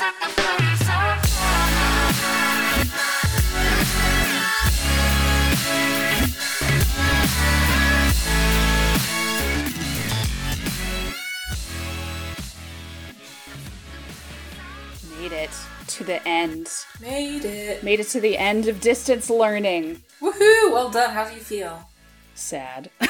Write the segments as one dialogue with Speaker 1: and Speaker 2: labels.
Speaker 1: Made it to the end.
Speaker 2: Made it.
Speaker 1: Made it to the end of distance learning.
Speaker 2: Woohoo! Well done. How do you feel?
Speaker 1: Sad. I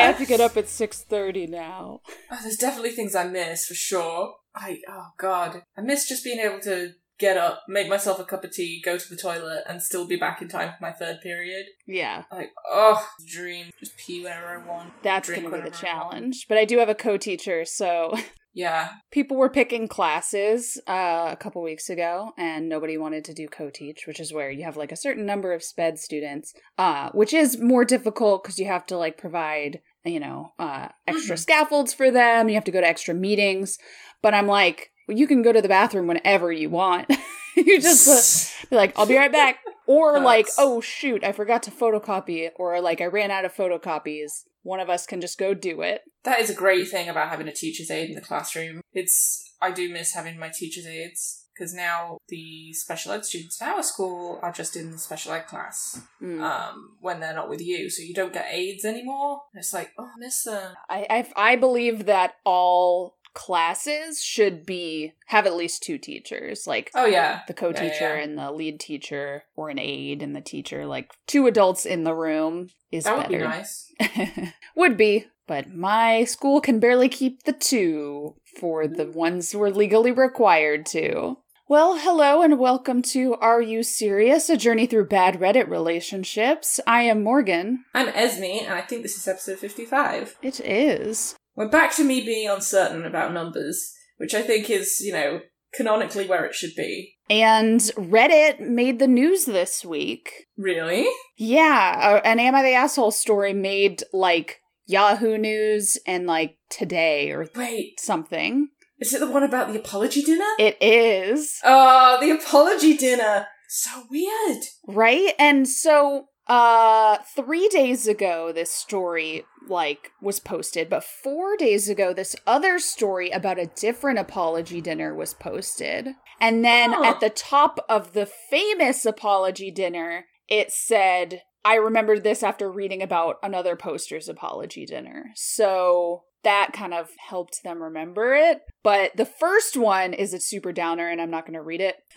Speaker 1: have to get up at 6:30 now.
Speaker 2: Oh, there's definitely things I miss for sure. I oh god, I miss just being able to get up, make myself a cup of tea, go to the toilet, and still be back in time for my third period.
Speaker 1: Yeah.
Speaker 2: Like oh, dream. Just pee whenever I want.
Speaker 1: That's going to be the
Speaker 2: whenever I want.
Speaker 1: challenge. But I do have a co-teacher, so
Speaker 2: Yeah.
Speaker 1: people were picking classes uh, a couple weeks ago and nobody wanted to do co-teach which is where you have like a certain number of sped students uh, which is more difficult because you have to like provide you know uh, extra
Speaker 2: Mhm.
Speaker 1: scaffolds for them you have to go to extra meetings but i'm like well, you can go to the bathroom whenever you want you just uh, be like i'll be right back or like oh shoot i forgot to photocopy or like i ran out of photocopies one of us can just go do it
Speaker 2: That is a great thing about having a teacher's aide in the classroom. It's I do miss having my teacher's aides because now the special ed students in our school are just in the special ed class
Speaker 1: Mm.
Speaker 2: um, when they're not with you, so you don't get aides anymore. It's like oh, I miss them.
Speaker 1: I, I I believe that all classes should be have at least two teachers, like
Speaker 2: Oh yeah,
Speaker 1: the co-teacher
Speaker 2: Yeah, yeah.
Speaker 1: and the lead teacher, or an aide and the teacher. Like two adults in the room is
Speaker 2: that would be
Speaker 1: better.
Speaker 2: nice.
Speaker 1: would be, but my school can barely keep the two for the ones we're legally required to. Well, hello and welcome to Are You Serious? A journey through bad Reddit relationships. I am Morgan.
Speaker 2: I'm Esme, and I think this is episode fifty-five.
Speaker 1: It is.
Speaker 2: We're back to me being uncertain about numbers, which I think is you know canonically where it should be.
Speaker 1: And Reddit made the news this week.
Speaker 2: Really?
Speaker 1: Yeah, an Am I the Asshole story made like Yahoo News and like Today or
Speaker 2: Wait,
Speaker 1: something.
Speaker 2: is it the one about the apology dinner?
Speaker 1: It is,
Speaker 2: Oh, the apology dinner. So weird.
Speaker 1: right? And so uh 3 days ago this story like was posted, but 4 days ago this other story about a different apology dinner was posted. And then
Speaker 2: Huh.
Speaker 1: at the top of the famous apology dinner, it said, I remembered this after reading about another poster's apology dinner. So that kind of helped them remember it. But the first one is a super downer, and I'm not going to read it.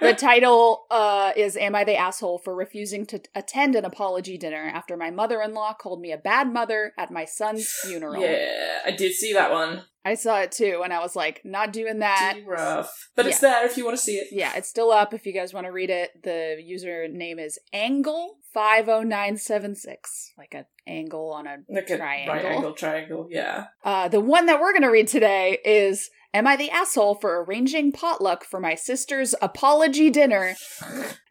Speaker 1: the title uh, is Am I the Asshole for Refusing to Attend an Apology Dinner After My Mother in Law Called Me a Bad Mother at My Son's Funeral?
Speaker 2: yeah, I did see that one.
Speaker 1: I saw it too, and I was like, not doing that.
Speaker 2: Too rough. But it's there if you want to see it.
Speaker 1: Yeah, it's still up if you guys want to read it. The username is Angle50976. Like an angle on a
Speaker 2: Like a
Speaker 1: triangle.
Speaker 2: right angle triangle, yeah.
Speaker 1: Uh, the one that we're going to read today is Am I the asshole for arranging potluck for my sister's apology dinner?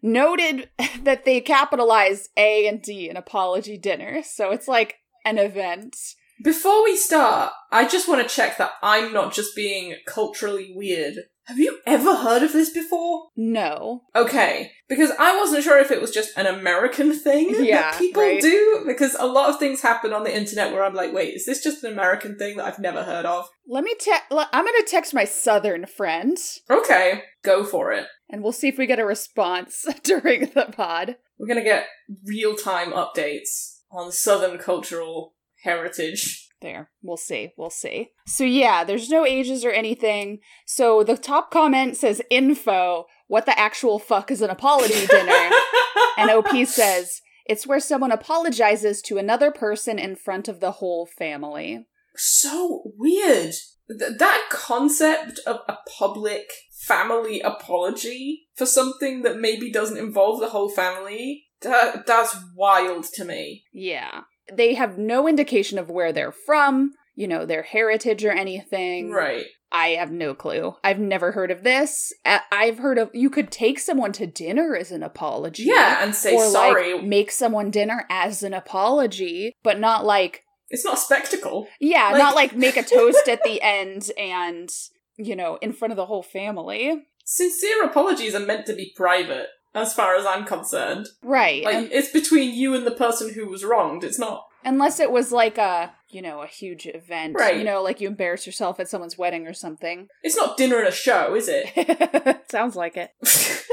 Speaker 1: Noted that they capitalized A and D in apology dinner. So it's like an event.
Speaker 2: Before we start, I just want to check that I'm not just being culturally weird. Have you ever heard of this before?
Speaker 1: No.
Speaker 2: Okay, because I wasn't sure if it was just an American thing
Speaker 1: Yeah,
Speaker 2: that people
Speaker 1: right.
Speaker 2: do, because a lot of things happen on the internet where I'm like, wait, is this just an American thing that I've never heard of?
Speaker 1: Let me te- le- I'm going to text my southern friend
Speaker 2: Okay, go for it.
Speaker 1: and we'll see if we get a response during the pod.
Speaker 2: We're gonna get real time updates on Southern cultural heritage.
Speaker 1: There, we'll see. We'll see. So, yeah, there's no ages or anything. So, the top comment says info. What the actual fuck is an apology dinner? and OP says it's where someone apologizes to another person in front of the whole family.
Speaker 2: so weird. Th- that concept of a public family apology for something that maybe doesn't involve the whole family, that, that's wild to me.
Speaker 1: Yeah. They have no indication of where they're from, you know, their heritage or anything.
Speaker 2: Right.
Speaker 1: I have no clue. I've never heard of this. I've heard of you could take someone to dinner as an apology.
Speaker 2: Yeah, and say
Speaker 1: or
Speaker 2: sorry.
Speaker 1: like make someone dinner as an apology, but not like
Speaker 2: it's not a spectacle.
Speaker 1: yeah,
Speaker 2: Like-
Speaker 1: not like make a toast at the end and you know in front of the whole family.
Speaker 2: Sincere apologies are meant to be private, as far as I'm concerned.
Speaker 1: Right.
Speaker 2: Like,
Speaker 1: and-
Speaker 2: it's between you and the person who was wronged. It's not.
Speaker 1: unless it was like a you know, a huge event.
Speaker 2: Right.
Speaker 1: You know, like you embarrass yourself at someone's wedding or something.
Speaker 2: It's not dinner and a show, is it?
Speaker 1: Sounds like it.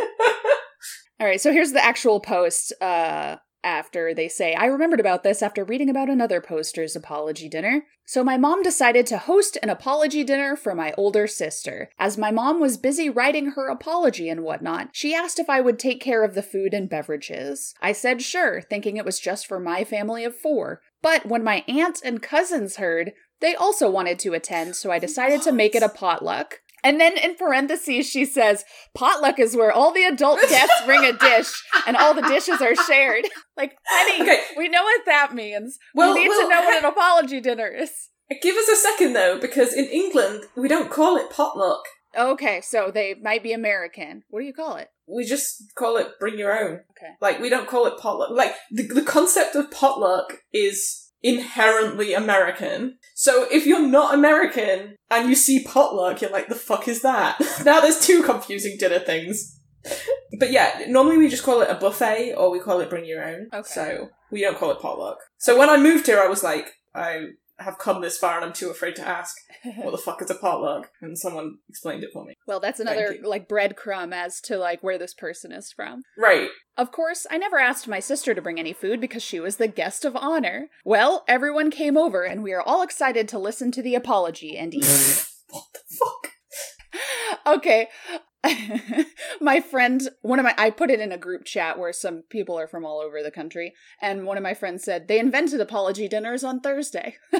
Speaker 1: All right, so here's the actual post uh, after they say, I remembered about this after reading about another poster's apology dinner. So my mom decided to host an apology dinner for my older sister. As my mom was busy writing her apology and whatnot, she asked if I would take care of the food and beverages. I said sure, thinking it was just for my family of four. But when my aunt and cousins heard, they also wanted to attend, so I decided to make it a potluck. And then in parentheses, she says, potluck is where all the adult guests bring a dish and all the dishes are shared. Like, honey,
Speaker 2: Okay.
Speaker 1: we know what that means.
Speaker 2: Well,
Speaker 1: we need
Speaker 2: well,
Speaker 1: to know what an apology dinner is.
Speaker 2: Give us a second though, because in England we don't call it potluck.
Speaker 1: Okay, so they might be American. What do you call it?
Speaker 2: We just call it bring your own.
Speaker 1: Okay.
Speaker 2: Like we don't call it potluck. Like the the concept of potluck is inherently American. So if you're not American and you see potluck, you're like, the fuck is that? now there's two confusing dinner things. But yeah, normally we just call it a buffet or we call it bring your own.
Speaker 1: Okay.
Speaker 2: So we don't call it potluck. So when I moved here, I was like, I have come this far and I'm too afraid to ask what the fuck is a potluck, and someone explained it for me.
Speaker 1: well, that's another like breadcrumb as to like where this person is from.
Speaker 2: Right.
Speaker 1: Of course, I never asked my sister to bring any food because she was the guest of honor. Well, everyone came over and we are all excited to listen to the apology and eat.
Speaker 2: what the fuck?
Speaker 1: okay. My friend, one of my, I put it in a group chat where some people are from all over the country, and one of my friends said they invented apology dinners on Thursday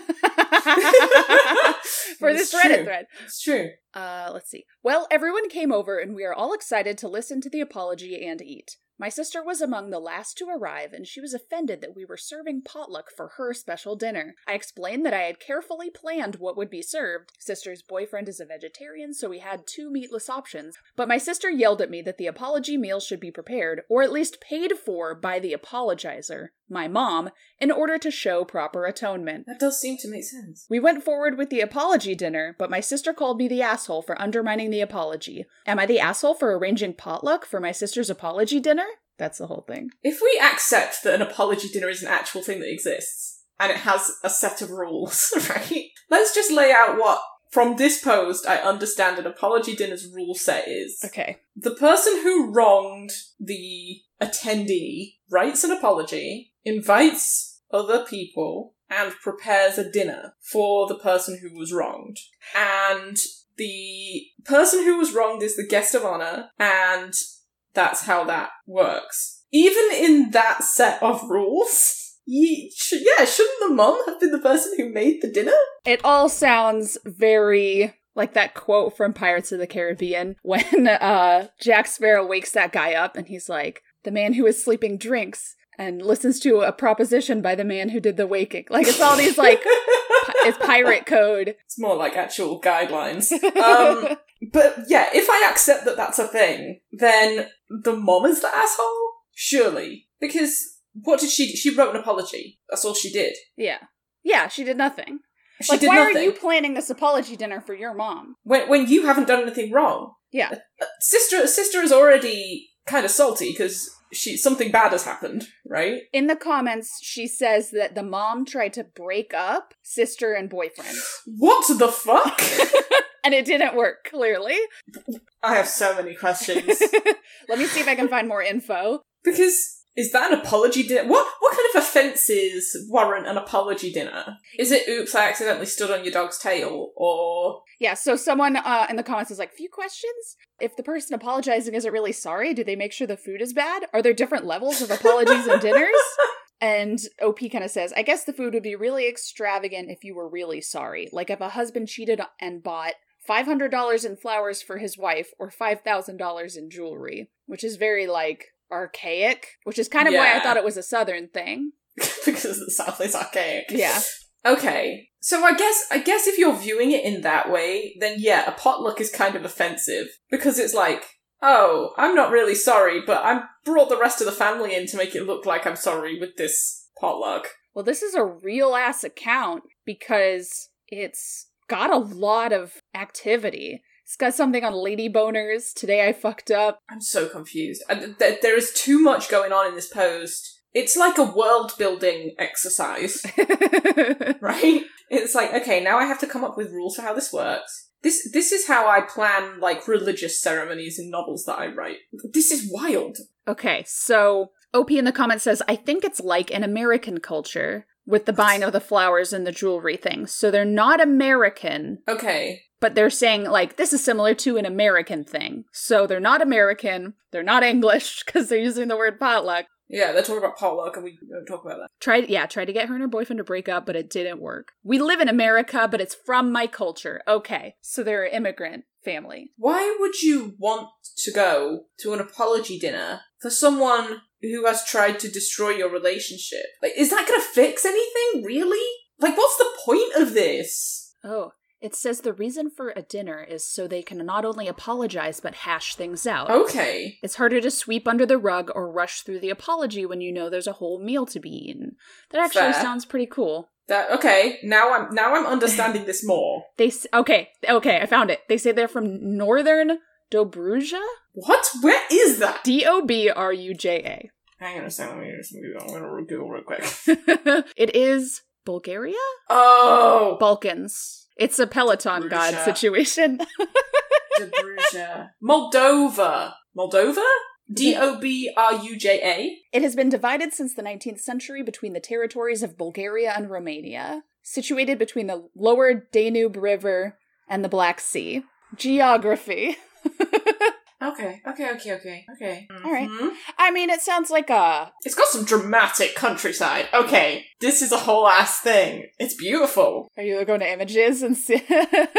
Speaker 1: for this Reddit
Speaker 2: true.
Speaker 1: thread.
Speaker 2: It's true.
Speaker 1: Uh, let's see. Well, everyone came over and we are all excited to listen to the apology and eat. My sister was among the last to arrive, and she was offended that we were serving potluck for her special dinner. I explained that I had carefully planned what would be served. Sister's boyfriend is a vegetarian, so we had two meatless options. But my sister yelled at me that the apology meal should be prepared, or at least paid for, by the apologizer, my mom, in order to show proper atonement.
Speaker 2: That does seem to make sense.
Speaker 1: We went forward with the apology dinner, but my sister called me the asshole for undermining the apology. Am I the asshole for arranging potluck for my sister's apology dinner? That's the whole thing.
Speaker 2: If we accept that an apology dinner is an actual thing that exists and it has a set of rules, right? Let's just lay out what, from this post, I understand an apology dinner's rule set is.
Speaker 1: Okay.
Speaker 2: The person who wronged the attendee writes an apology, invites other people, and prepares a dinner for the person who was wronged. And the person who was wronged is the guest of honor, and that's how that works. Even in that set of rules, ye- sh- yeah, shouldn't the mom have been the person who made the dinner?
Speaker 1: It all sounds very like that quote from Pirates of the Caribbean when uh Jack Sparrow wakes that guy up and he's like, "The man who is sleeping drinks." And listens to a proposition by the man who did the waking. Like it's all these like pi- it's pirate code.
Speaker 2: It's more like actual guidelines. Um, but yeah, if I accept that that's a thing, then the mom is the asshole? Surely. Because what did she do? She wrote an apology. That's all she did.
Speaker 1: Yeah. Yeah, she did nothing.
Speaker 2: She
Speaker 1: like,
Speaker 2: did
Speaker 1: why
Speaker 2: nothing.
Speaker 1: are you planning this apology dinner for your mom?
Speaker 2: when, when you haven't done anything wrong.
Speaker 1: Yeah.
Speaker 2: Uh, Sister, sister is already kind of salty because she something bad has happened, right?
Speaker 1: In the comments, she says that the mom tried to break up sister and boyfriend.
Speaker 2: What the fuck?
Speaker 1: and it didn't work, clearly.
Speaker 2: I have so many questions.
Speaker 1: Let me see if I can find more info.
Speaker 2: Because is that an apology dinner? What what kind of offences warrant an apology dinner? Is it oops, I accidentally stood on your dog's tail, or
Speaker 1: Yeah, so someone uh, in the comments is like, few questions? If the person apologizing isn't really sorry, do they make sure the food is bad? Are there different levels of apologies and dinners? And OP kind of says, I guess the food would be really extravagant if you were really sorry. Like if a husband cheated and bought $500 in flowers for his wife or $5,000 in jewelry, which is very like archaic, which is kind of why I thought it was a southern thing.
Speaker 2: because the South is archaic.
Speaker 1: Yeah.
Speaker 2: Okay. So I guess I guess if you're viewing it in that way, then yeah, a potluck is kind of offensive because it's like, oh, I'm not really sorry, but I brought the rest of the family in to make it look like I'm sorry with this potluck.
Speaker 1: Well, this is a real ass account because it's got a lot of activity. It's got something on lady boners. Today I fucked up.
Speaker 2: I'm so confused. There is too much going on in this post it's like a world building exercise, right? It's like, okay, now I have to come up with rules for how this works. This this is how I plan like religious ceremonies in novels that I write. This is wild.
Speaker 1: okay, so OP in the comments says, I think it's like an American culture with the buying of the flowers and the jewelry things. So they're not American,
Speaker 2: Okay.
Speaker 1: but they're saying like this is similar to an American thing. So they're not American, they're not English because they're using the word potluck.
Speaker 2: Yeah, they're talking about potluck and we don't talk about that.
Speaker 1: Tried yeah, tried to get her and her boyfriend to break up, but it didn't work. We live in America, but it's from my culture. Okay. So they're an immigrant family.
Speaker 2: Why would you want to go to an apology dinner for someone who has tried to destroy your relationship? Like, is that gonna fix anything, really? Like, what's the point of this?
Speaker 1: Oh, it says the reason for a dinner is so they can not only apologize but hash things out.
Speaker 2: Okay.
Speaker 1: It's harder to sweep under the rug or rush through the apology when you know there's a whole meal to be eaten. That actually
Speaker 2: Fair.
Speaker 1: sounds pretty cool.
Speaker 2: That okay. Now I'm now I'm understanding this more.
Speaker 1: They okay, okay, I found it. They say they're from Northern Dobruja,
Speaker 2: What? Where is that?
Speaker 1: D O B R U J
Speaker 2: Hang on a second. Let me just I'm gonna Google real quick.
Speaker 1: It is Bulgaria,
Speaker 2: Oh,
Speaker 1: Balkans. It's a Peloton god situation.
Speaker 2: Dobruja. Moldova. Moldova? D O B R U J A.
Speaker 1: It has been divided since the 19th century between the territories of Bulgaria and Romania, situated between the lower Danube River and the Black Sea. Geography.
Speaker 2: Okay, okay, okay, okay, okay. Mm-hmm.
Speaker 1: All right. I mean, it sounds like a.
Speaker 2: It's got some dramatic countryside. Okay, this is a whole ass thing. It's beautiful.
Speaker 1: Are you going to images and see?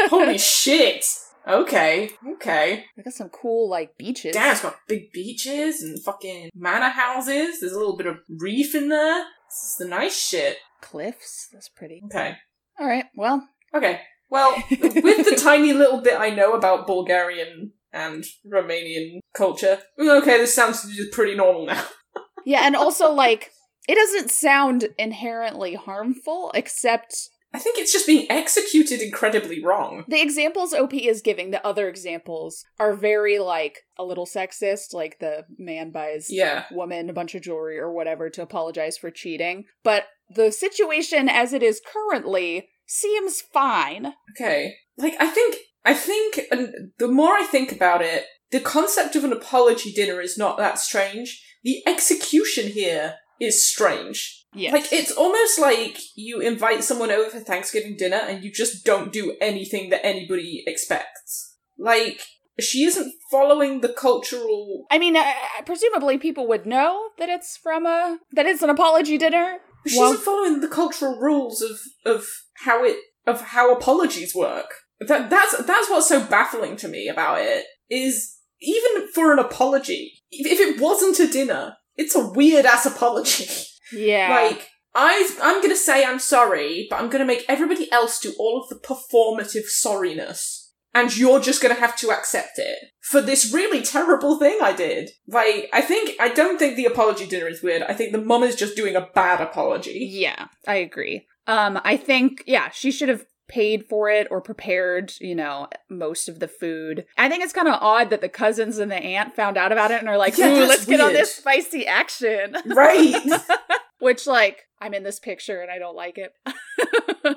Speaker 2: Holy shit. Okay, okay.
Speaker 1: We got some cool, like, beaches.
Speaker 2: Damn, it's got big beaches and fucking manor houses. There's a little bit of reef in there. This is the nice shit.
Speaker 1: Cliffs. That's pretty.
Speaker 2: Okay.
Speaker 1: All right. Well,
Speaker 2: Okay. Well, with the tiny little bit I know about Bulgarian and Romanian culture, okay, this sounds pretty normal now.
Speaker 1: yeah, and also, like, it doesn't sound inherently harmful, except
Speaker 2: I think it's just being executed incredibly wrong.
Speaker 1: The examples OP is giving, the other examples, are very like a little sexist, like the man buys
Speaker 2: Yeah.
Speaker 1: woman a bunch of jewelry or whatever to apologize for cheating. But the situation as it is currently seems fine.
Speaker 2: Okay. Like, I think, I think, and the more I think about it, the concept of an apology dinner is not that strange. The execution here is strange.
Speaker 1: Yes.
Speaker 2: Like, it's almost like you invite someone over for Thanksgiving dinner and you just don't do anything that anybody expects. Like, she isn't following the cultural.
Speaker 1: I mean, uh, presumably people would know that it's from a that it's an apology dinner.
Speaker 2: She
Speaker 1: Well-
Speaker 2: isn't following the cultural rules of of how it of how apologies work. That that's that's what's so baffling to me about it is even for an apology, if it wasn't a dinner, it's a weird ass apology.
Speaker 1: Yeah.
Speaker 2: Like I I'm gonna say I'm sorry, but I'm gonna make everybody else do all of the performative sorriness. And you're just gonna have to accept it for this really terrible thing I did. Like, I think, I don't think the apology dinner is weird. I think the mum is just doing a bad apology.
Speaker 1: Yeah, I agree. Um, I think yeah, she should have paid for it or prepared, you know, most of the food. I think it's kind of odd that the cousins and the aunt found out about it and are like,
Speaker 2: Yeah,
Speaker 1: "Ooh, let's get on this spicy action."
Speaker 2: Right.
Speaker 1: Which like, I'm in this picture and I don't like it.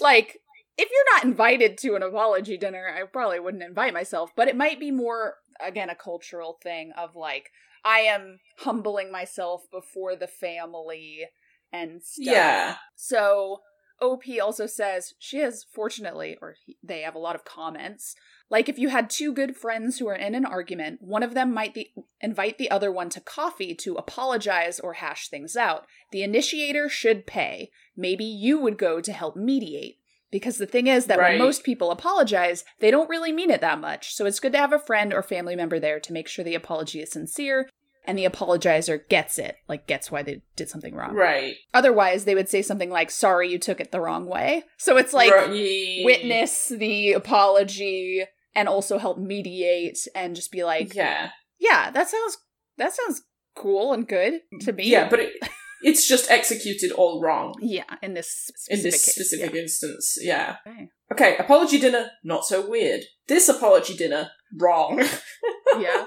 Speaker 1: like, if you're not invited to an apology dinner, I probably wouldn't invite myself, but it might be more again a cultural thing of like I am humbling myself before the family and stuff.
Speaker 2: yeah.
Speaker 1: So OP also says she has fortunately, or he, they have a lot of comments. Like if you had two good friends who are in an argument, one of them might the, invite the other one to coffee to apologize or hash things out. The initiator should pay. Maybe you would go to help mediate. Because the thing is that
Speaker 2: Right.
Speaker 1: when most people apologize, they don't really mean it that much. So it's good to have a friend or family member there to make sure the apology is sincere and the apologizer gets it, like gets why they did something wrong.
Speaker 2: Right.
Speaker 1: Otherwise, they would say something like, sorry, you took it the wrong way. So it's like,
Speaker 2: Right,
Speaker 1: witness the apology and also help mediate and just be like, yeah,
Speaker 2: Yeah.
Speaker 1: that sounds, that sounds cool and good to me.
Speaker 2: Yeah, but it, it's just executed all wrong
Speaker 1: yeah, in this
Speaker 2: in
Speaker 1: specific
Speaker 2: this
Speaker 1: case,
Speaker 2: specific instance. Yeah.
Speaker 1: yeah. Okay.
Speaker 2: Okay, apology dinner, not so weird. This apology dinner, wrong.
Speaker 1: Yeah.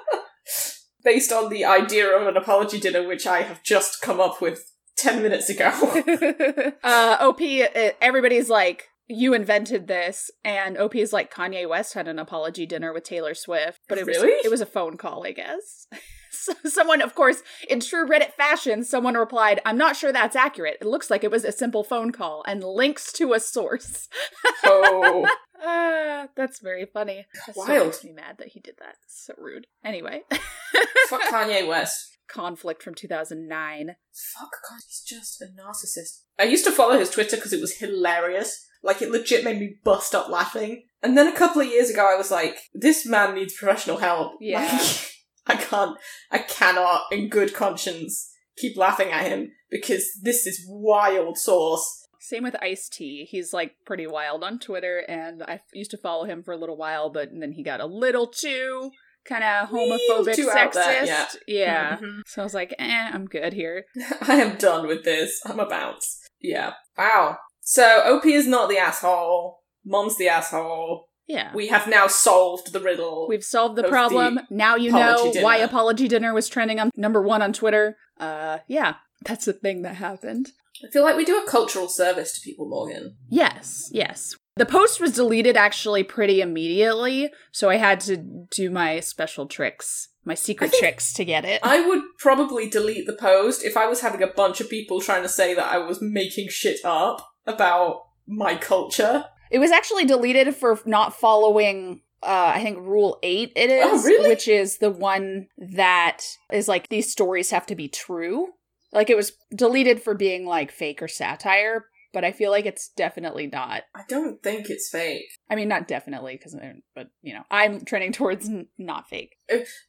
Speaker 2: Based on the idea of an apology dinner, which I have just come up with 10 minutes ago.
Speaker 1: uh, OP, uh, everybody's like, you invented this, and OP is like Kanye West had an apology dinner with Taylor Swift, but it was it was a phone call, I guess. so someone, of course, in true Reddit fashion, someone replied, "I'm not sure that's accurate. It looks like it was a simple phone call and links to a source."
Speaker 2: oh.
Speaker 1: Ah, that's very funny. That
Speaker 2: Wild.
Speaker 1: makes me mad that he did that. So rude. Anyway,
Speaker 2: Fuck Kanye West.
Speaker 1: conflict from 2009.
Speaker 2: Fuck God, he's just a narcissist. I used to follow his Twitter because it was hilarious. Like, it legit made me bust up laughing. And then a couple of years ago, I was like, this man needs professional help.
Speaker 1: Yeah.
Speaker 2: Like, I can't, I cannot, in good conscience, keep laughing at him because this is wild sauce.
Speaker 1: Same with Ice T. He's like pretty wild on Twitter, and I used to follow him for a little while, but then he got a little too kind of homophobic,
Speaker 2: too
Speaker 1: sexist.
Speaker 2: yeah.
Speaker 1: yeah.
Speaker 2: Mhm.
Speaker 1: So I was like, eh, I'm good here.
Speaker 2: I am done with this. I'm a bounce. Yeah. Wow. So OP is not the asshole. Mom's the asshole.
Speaker 1: Yeah.
Speaker 2: We have now solved the riddle.
Speaker 1: We've solved the problem.
Speaker 2: the
Speaker 1: now you know why. Apology Dinner was trending on number one on Twitter. Uh, yeah, that's the thing that happened.
Speaker 2: I feel like we do a cultural service to people, Morgan.
Speaker 1: Yes, yes. The post was deleted actually pretty immediately, so I had to do my special tricks, my secret tricks to get it.
Speaker 2: I would probably delete the post if I was having a bunch of people trying to say that I was making shit up about my culture.
Speaker 1: It was actually deleted for not following uh I think rule 8 it is,
Speaker 2: Oh, really?
Speaker 1: which is the one that is like these stories have to be true. Like it was deleted for being like fake or satire, but I feel like it's definitely not.
Speaker 2: I don't think it's fake.
Speaker 1: I mean not definitely cuz but you know, I'm trending towards n- not fake.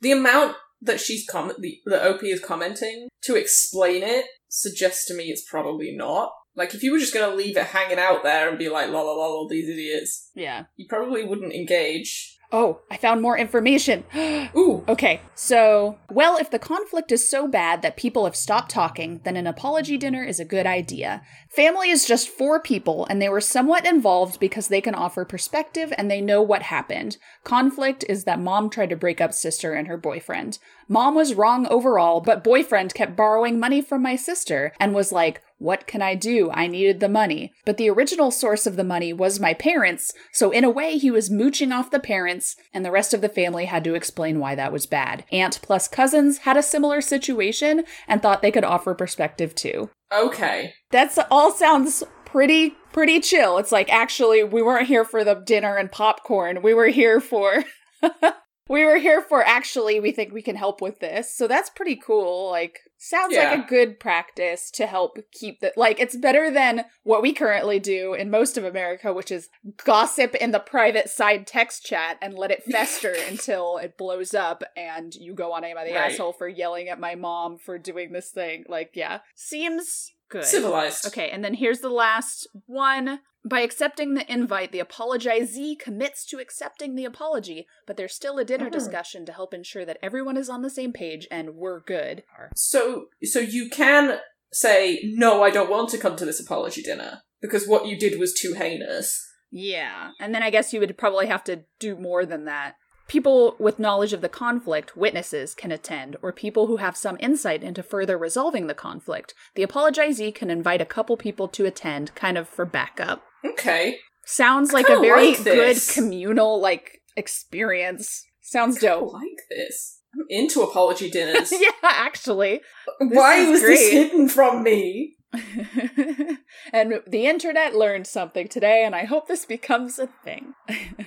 Speaker 2: The amount that she's com- the, the OP is commenting to explain it suggests to me it's probably not. Like if you were just gonna leave it hanging out there and be like, la la la, all these idiots,
Speaker 1: Yeah.
Speaker 2: you probably wouldn't engage.
Speaker 1: Oh, I found more information.
Speaker 2: Ooh,
Speaker 1: Okay, so, well, if the conflict is so bad that people have stopped talking, then an apology dinner is a good idea. Family is just four people, and they were somewhat involved because they can offer perspective and they know what happened. Conflict is that mom tried to break up sister and her boyfriend. Mom was wrong overall, but boyfriend kept borrowing money from my sister and was like, what can I do? I needed the money. But the original source of the money was my parents, so in a way he was mooching off the parents, and the rest of the family had to explain why that was bad. Aunt plus cousins had a similar situation and thought they could offer perspective too.
Speaker 2: okay.
Speaker 1: That's all sounds pretty pretty chill. It's like actually we weren't here for the dinner and popcorn. We were here for we were here for actually we think we can help with this. So that's pretty cool. Like sounds
Speaker 2: Yeah.
Speaker 1: like a good practice to help keep the like it's better than what we currently do in most of America, which is gossip in the private side text chat and let it fester until it blows up and you go on Am I the
Speaker 2: Right.
Speaker 1: asshole for yelling at my mom for doing this thing. Like, yeah. Seems good.
Speaker 2: Civilized.
Speaker 1: Okay, and then here's the last one. By accepting the invite, the apologizee commits to accepting the apology, but there's still a dinner
Speaker 2: Oh.
Speaker 1: discussion to help ensure that everyone is on the same page and we're good.
Speaker 2: So, so you can say, no, I don't want to come to this apology dinner because what you did was too heinous.
Speaker 1: Yeah, and then I guess you would probably have to do more than that. People with knowledge of the conflict, witnesses, can attend, or people who have some insight into further resolving the conflict. The apologizee can invite a couple people to attend, kind of for backup.
Speaker 2: Okay.
Speaker 1: Sounds like a very
Speaker 2: like
Speaker 1: good communal like experience. Sounds dope.
Speaker 2: I like this. I'm into apology dinners.
Speaker 1: yeah, actually.
Speaker 2: Why
Speaker 1: is
Speaker 2: was this hidden from me?
Speaker 1: and the internet learned something today, and I hope this becomes a thing.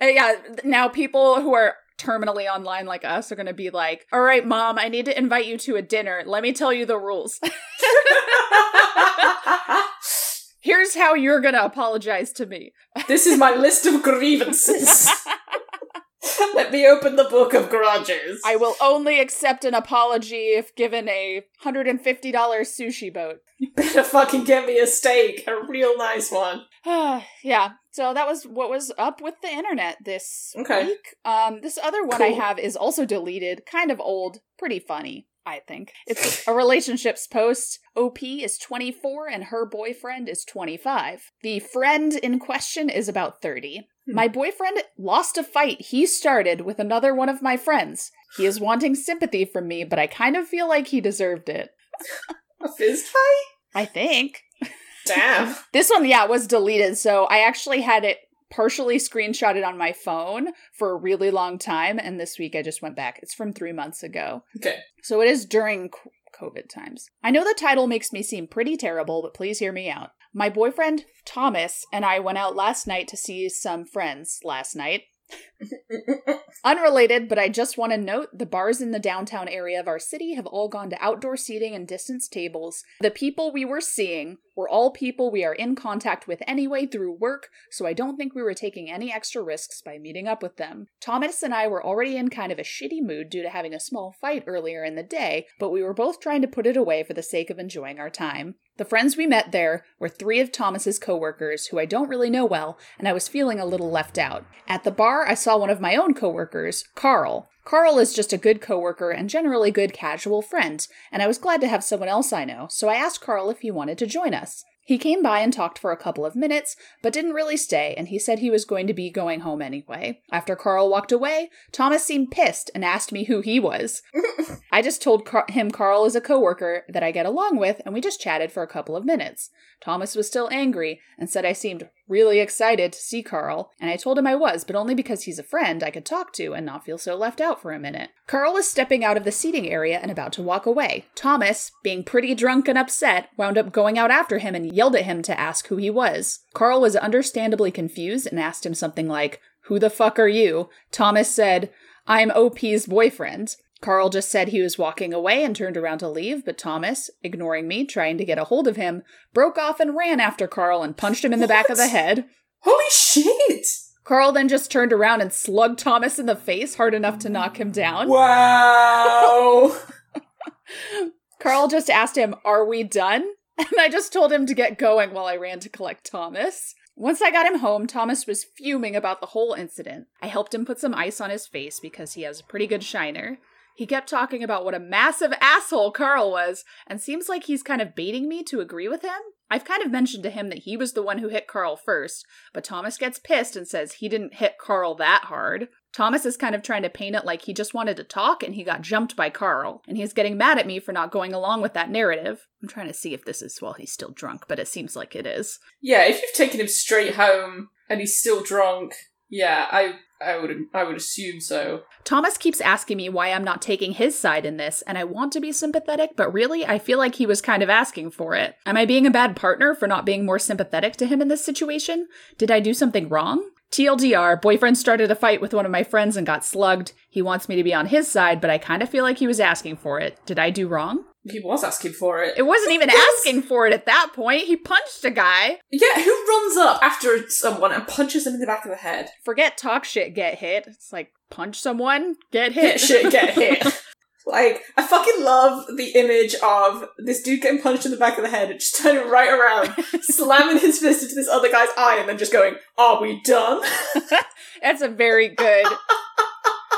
Speaker 1: And yeah, now people who are terminally online like us are going to be like, all right, mom, I need to invite you to a dinner. Let me tell you the rules. Here's how you're to apologize to me.
Speaker 2: this is my list of grievances. Let me open the book of grudges.
Speaker 1: I will only accept an apology if given a $150 sushi boat.
Speaker 2: You better fucking get me a steak, a real nice one.
Speaker 1: yeah, so that was what was up with the internet this
Speaker 2: Okay.
Speaker 1: week. Um, this other one I have is also deleted, kind of old, pretty funny. I think it's a relationships post. OP is 24 and her boyfriend is 25. The friend in question is about 30. Hmm. My boyfriend lost a fight he started with another one of my friends. He is wanting sympathy from me, but I kind of feel like he deserved it.
Speaker 2: A fist fight?
Speaker 1: I think.
Speaker 2: Damn.
Speaker 1: This one, yeah, was deleted. So I actually had it partially screenshotted on my phone for a really long time. And this week I just went back. It's from three months ago.
Speaker 2: Okay.
Speaker 1: So it is during COVID times. I know the title makes me seem pretty terrible, but please hear me out. My boyfriend, Thomas, and I went out last night to see some friends last night. Unrelated, but I just want to note the bars in the downtown area of our city have all gone to outdoor seating and distance tables. The people we were seeing were all people we are in contact with anyway through work, so I don't think we were taking any extra risks by meeting up with them. Thomas and I were already in kind of a shitty mood due to having a small fight earlier in the day, but we were both trying to put it away for the sake of enjoying our time. The friends we met there were three of Thomas's coworkers who I don't really know well, and I was feeling a little left out. At the bar, I saw one of my own coworkers, Carl. Carl is just a good coworker and generally good casual friend, and I was glad to have someone else I know, so I asked Carl if he wanted to join us. He came by and talked for a couple of minutes, but didn't really stay, and he said he was going to be going home anyway. After Carl walked away, Thomas seemed pissed and asked me who he was. I just told Car- him Carl is a coworker that I get along with, and we just chatted for a couple of minutes. Thomas was still angry and said I seemed really excited to see Carl, and I told him I was, but only because he's a friend I could talk to and not feel so left out for a minute. Carl was stepping out of the seating area and about to walk away. Thomas, being pretty drunk and upset, wound up going out after him and yelled at him to ask who he was. Carl was understandably confused and asked him something like, Who the fuck are you? Thomas said, I'm OP's boyfriend. Carl just said he was walking away and turned around to leave, but Thomas, ignoring me, trying to get a hold of him, broke off and ran after Carl and punched him in the back of the head.
Speaker 2: Holy shit!
Speaker 1: Carl then just turned around and slugged Thomas in the face hard enough to knock him down.
Speaker 2: Wow!
Speaker 1: Carl just asked him, Are we done? And I just told him to get going while I ran to collect Thomas. Once I got him home, Thomas was fuming about the whole incident. I helped him put some ice on his face because he has a pretty good shiner. He kept talking about what a massive asshole Carl was, and seems like he's kind of baiting me to agree with him. I've kind of mentioned to him that he was the one who hit Carl first, but Thomas gets pissed and says he didn't hit Carl that hard. Thomas is kind of trying to paint it like he just wanted to talk and he got jumped by Carl, and he's getting mad at me for not going along with that narrative. I'm trying to see if this is while he's still drunk, but it seems like it is.
Speaker 2: yeah, if you've taken him straight home and he's still drunk, yeah, I I would I would assume so.
Speaker 1: Thomas keeps asking me why I'm not taking his side in this, and I want to be sympathetic, but really, I feel like he was kind of asking for it. Am I being a bad partner for not being more sympathetic to him in this situation? Did I do something wrong? TLDR, boyfriend started a fight with one of my friends and got slugged. He wants me to be on his side, but I kind of feel like he was asking for it. Did I do wrong?
Speaker 2: He was asking for it.
Speaker 1: It wasn't even asking for it at that point. He punched a guy.
Speaker 2: Yeah, who runs up after someone and punches them in the back of the head?
Speaker 1: Forget talk shit, get hit. It's like punch someone, get
Speaker 2: Hit
Speaker 1: hit.
Speaker 2: shit, get hit. Like, I fucking love the image of this dude getting punched in the back of the head and just turning right around, slamming his fist into this other guy's eye, and then just going, Are we done?
Speaker 1: That's a very good.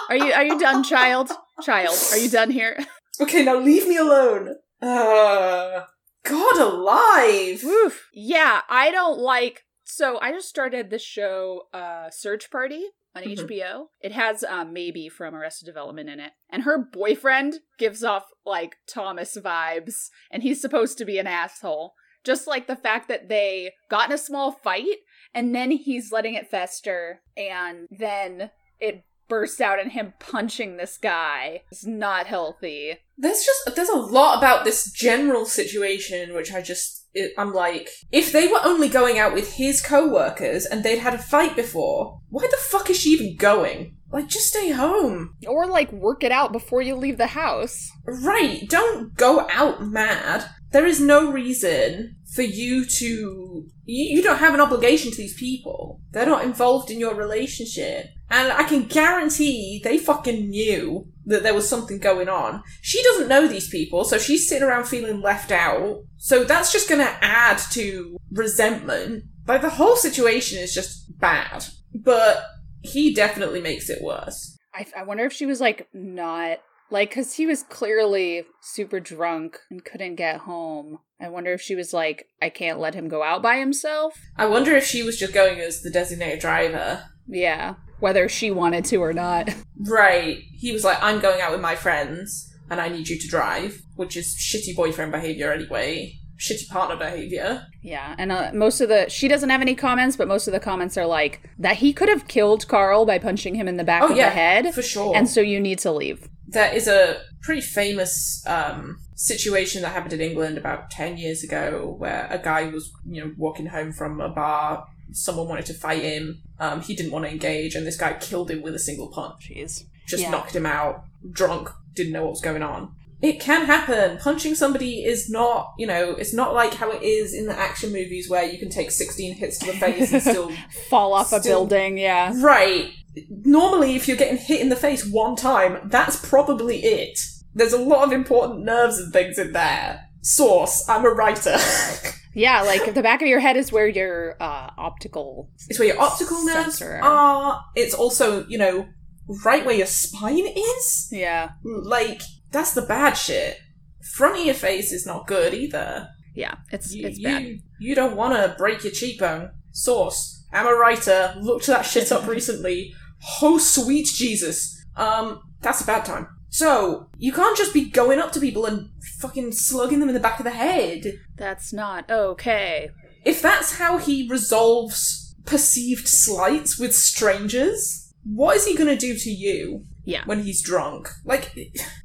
Speaker 1: Are you are you done, child? Child, are you done here?
Speaker 2: Okay, now leave me alone. Uh, God alive!
Speaker 1: Woof. Yeah, I don't like. So I just started the show, uh, Search Party on
Speaker 2: Mhm.
Speaker 1: HBO. It has um, Maeby from Arrested Development in it, and her boyfriend gives off like Thomas vibes, and he's supposed to be an asshole. Just like the fact that they got in a small fight, and then he's letting it fester, and then it bursts out in him punching this guy. It's not healthy.
Speaker 2: There's just there's a lot about this general situation which I just it, I'm like, if they were only going out with his co-workers and they'd had a fight before, why the fuck is she even going? Like, just stay home.
Speaker 1: Or like work it out before you leave the house.
Speaker 2: Right, don't go out mad. There is no reason for you to. You, you don't have an obligation to these people. They're not involved in your relationship. And I can guarantee they fucking knew that there was something going on. She doesn't know these people, so she's sitting around feeling left out. So that's just gonna add to resentment. Like, the whole situation is just bad. But he definitely makes it worse.
Speaker 1: I, I wonder if she was like not like because he was clearly super drunk and couldn't get home. I wonder if she was like, I can't let him go out by himself.
Speaker 2: I wonder if she was just going as the designated driver.
Speaker 1: Yeah. Whether she wanted to or not.
Speaker 2: Right. He was like, I'm going out with my friends and I need you to drive, which is shitty boyfriend behavior anyway. Shitty partner behavior.
Speaker 1: Yeah, and uh, most of the she doesn't have any comments, but most of the comments are like that he could have killed Carl by punching him in the back
Speaker 2: Oh,
Speaker 1: of
Speaker 2: yeah,
Speaker 1: the head,
Speaker 2: For sure.
Speaker 1: and so you need to leave.
Speaker 2: there is a pretty famous um, situation that happened in England about 10 years ago where a guy was, you know, walking home from a bar. Someone wanted to fight him. Um, he didn't want to engage, and this guy killed him with a single punch.
Speaker 1: Jeez.
Speaker 2: Just
Speaker 1: Yeah.
Speaker 2: knocked him out, drunk, didn't know what was going on. It can happen. Punching somebody is not, you know, it's not like how it is in the action movies where you can take 16 hits to the face and still
Speaker 1: Fall off a building, yeah.
Speaker 2: Right. Normally, if you're getting hit in the face one time, that's probably it. There's a lot of important nerves and things in there. Source, I'm a writer.
Speaker 1: Yeah, like the back of your head is where your uh, optical.
Speaker 2: it's where your optical nerves are. It's also, you know, right where your spine is.
Speaker 1: Yeah,
Speaker 2: Like, that's the bad shit. Front of your face is not good either.
Speaker 1: yeah, it's
Speaker 2: You,
Speaker 1: it's bad.
Speaker 2: you, you don't want to break your cheekbone. Source, I'm a writer. Looked that shit up recently. Oh, sweet Jesus. Um, that's a bad time. So, you can't just be going up to people and fucking slugging them in the back of the head.
Speaker 1: That's not okay.
Speaker 2: If that's how he resolves perceived slights with strangers, what is he gonna do to you
Speaker 1: Yeah,
Speaker 2: when he's drunk? Like,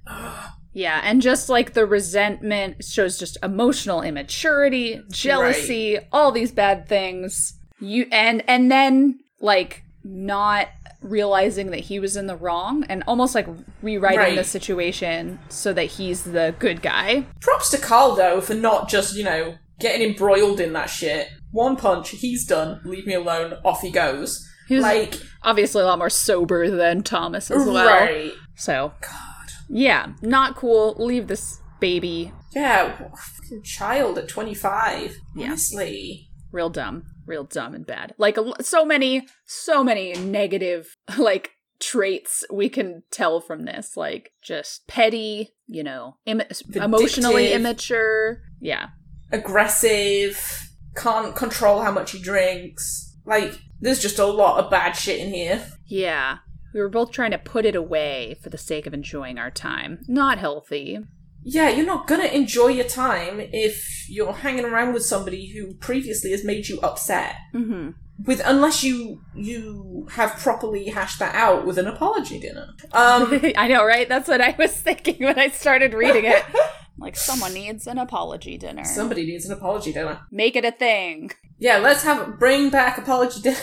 Speaker 1: yeah, and just like the resentment shows just emotional immaturity, jealousy, all these bad things. You and and then like not realizing that he was in the wrong and almost like rewriting
Speaker 2: Right.
Speaker 1: the situation so that he's the good guy.
Speaker 2: props to Carl though for not just, you know, getting embroiled in that shit. One punch, he's done, leave me alone, off he goes.
Speaker 1: He was
Speaker 2: Like,
Speaker 1: obviously a lot more sober than Thomas as well.
Speaker 2: right.
Speaker 1: So
Speaker 2: God.
Speaker 1: yeah, not cool. Leave this baby.
Speaker 2: Yeah, fucking child at 25.
Speaker 1: Yeah.
Speaker 2: Honestly.
Speaker 1: Real dumb, real dumb and bad. Like so many, so many negative like traits we can tell from this. Like just petty, you know, Im- emotionally immature. Yeah,
Speaker 2: Aggressive, can't control how much he drinks. Like, there's just a lot of bad shit in here.
Speaker 1: yeah. We were both trying to put it away for the sake of enjoying our time. Not healthy.
Speaker 2: Yeah, you're not gonna enjoy your time if you're hanging around with somebody who previously has made you upset.
Speaker 1: Mm-hmm.
Speaker 2: with unless you you have properly hashed that out with an apology dinner. Um,
Speaker 1: I know, right? That's what I was thinking when I started reading it. Like, someone needs an apology dinner.
Speaker 2: somebody needs an apology dinner.
Speaker 1: Make it a thing.
Speaker 2: Yeah, let's have bring back apology dinner.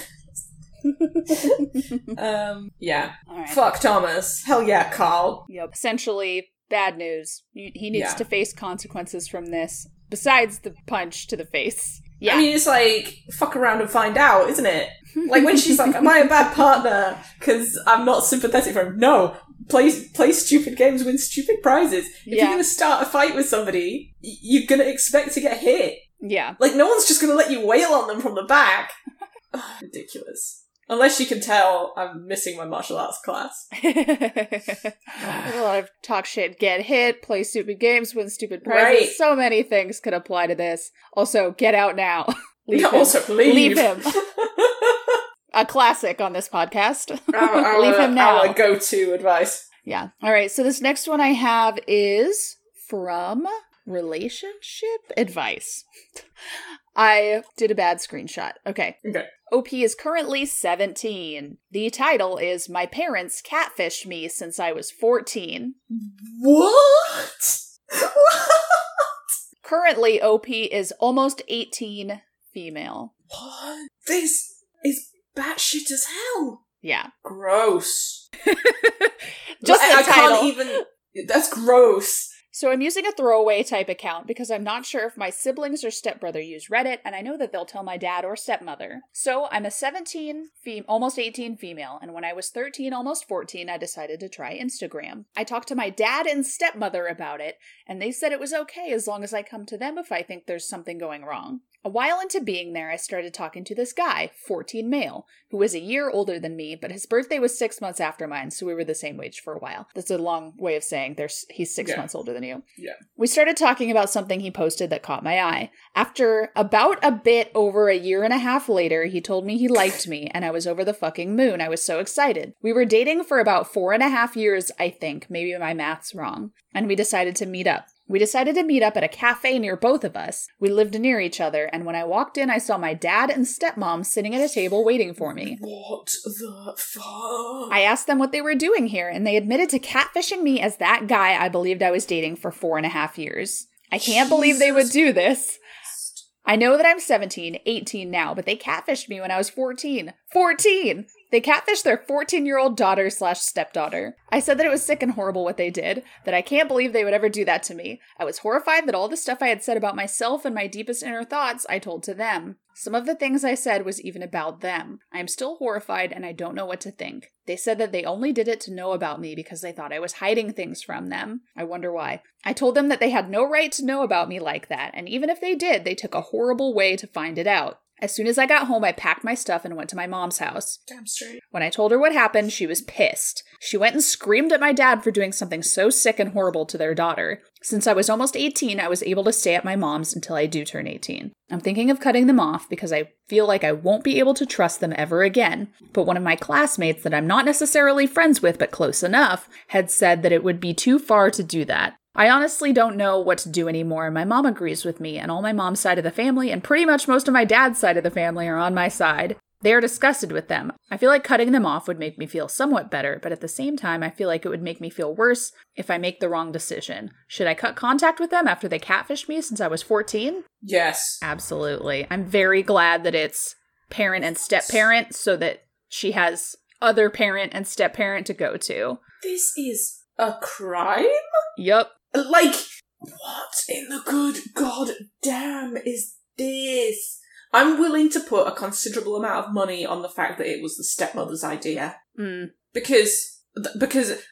Speaker 2: um, yeah.
Speaker 1: Right.
Speaker 2: Fuck Thomas. Hell yeah, Carl.
Speaker 1: Yep. Essentially, bad news. He needs
Speaker 2: Yeah.
Speaker 1: to face consequences from this, besides the punch to the face. Yeah.
Speaker 2: I mean, it's like fuck around and find out, isn't it? Like when she's like, "Am I a bad partner because I'm not sympathetic for him?" No. Play play stupid games, win stupid prizes. If
Speaker 1: Yeah.
Speaker 2: you're gonna start a fight with somebody, you're gonna expect to get hit.
Speaker 1: yeah.
Speaker 2: Like, no one's just gonna let you wail on them from the back. Ridiculous. Unless you can tell I'm missing my martial arts class.
Speaker 1: a lot of talk shit, get hit, play stupid games, win stupid prizes.
Speaker 2: Right.
Speaker 1: So many things could apply to this. Also, get out now. leave him.
Speaker 2: also, leave.
Speaker 1: Leave him. A classic on this podcast.
Speaker 2: our, our,
Speaker 1: leave him now.
Speaker 2: Our go-to advice.
Speaker 1: Yeah. All right. So this next one I have is from relationship advice. I did a bad screenshot. Okay.
Speaker 2: Okay.
Speaker 1: OP is currently 17. The title is My Parents Catfished Me Since I Was 14.
Speaker 2: What? what?
Speaker 1: Currently, OP is almost 18, female.
Speaker 2: What? This is batshit as hell.
Speaker 1: Yeah.
Speaker 2: Gross.
Speaker 1: Just
Speaker 2: I,
Speaker 1: the
Speaker 2: I
Speaker 1: title.
Speaker 2: can't even. That's gross.
Speaker 1: So I'm using a throwaway type account because I'm not sure if my siblings or stepbrother use Reddit, and I know that they'll tell my dad or stepmother. So I'm a 17, fem- almost 18 female, and when I was 13, almost 14, I decided to try Instagram. I talked to my dad and stepmother about it, and they said it was okay as long as I come to them if I think there's something going wrong. A while into being there, I started talking to this guy, 14 male, who was a year older than me, but his birthday was six months after mine, so we were the same age for a while. That's a long way of saying there's he's six
Speaker 2: Yeah.
Speaker 1: months older than you.
Speaker 2: Yeah.
Speaker 1: We started talking about something he posted that caught my eye. After about a bit over a year and a half later, he told me he liked me, and I was over the fucking moon. I was so excited. We were dating for about four and a half years, I think. Maybe my math's wrong. And we decided to meet up. We decided to meet up at a cafe near both of us. We lived near each other, and when I walked in, I saw my dad and stepmom sitting at a table waiting for me.
Speaker 2: What the fuck?
Speaker 1: I asked them what they were doing here, and they admitted to catfishing me as that guy I believed I was dating for four and a half years. I can't believe they would do this. I know that I'm 17, 18 now, but they catfished me when I was 14. 14! They catfished their 14 year old daughter slash stepdaughter. I said that it was sick and horrible what they did, that I can't believe they would ever do that to me. I was horrified that all the stuff I had said about myself and my deepest inner thoughts I told to them. Some of the things I said was even about them. I am still horrified and I don't know what to think. They said that they only did it to know about me because they thought I was hiding things from them. I wonder why. I told them that they had no right to know about me like that, and even if they did, they took a horrible way to find it out. As soon as I got home, I packed my stuff and went to my mom's house.
Speaker 2: Damn straight.
Speaker 1: When I told her what happened, she was pissed. She went and screamed at my dad for doing something so sick and horrible to their daughter. Since I was almost 18, I was able to stay at my mom's until I do turn 18. I'm thinking of cutting them off because I feel like I won't be able to trust them ever again. But one of my classmates that I'm not necessarily friends with but close enough had said that it would be too far to do that. I honestly don't know what to do anymore. My mom agrees with me, and all my mom's side of the family, and pretty much most of my dad's side of the family, are on my side. They are disgusted with them. I feel like cutting them off would make me feel somewhat better, but at the same time, I feel like it would make me feel worse if I make the wrong decision. Should I cut contact with them after they catfished me since I was 14?
Speaker 2: Yes.
Speaker 1: Absolutely. I'm very glad that it's parent and step parent so that she has other parent and step parent to go to.
Speaker 2: This is a crime?
Speaker 1: Yup.
Speaker 2: Like, what in the good god damn is this? I'm willing to put a considerable amount of money on the fact that it was the stepmother's idea.
Speaker 1: Mm.
Speaker 2: Because, because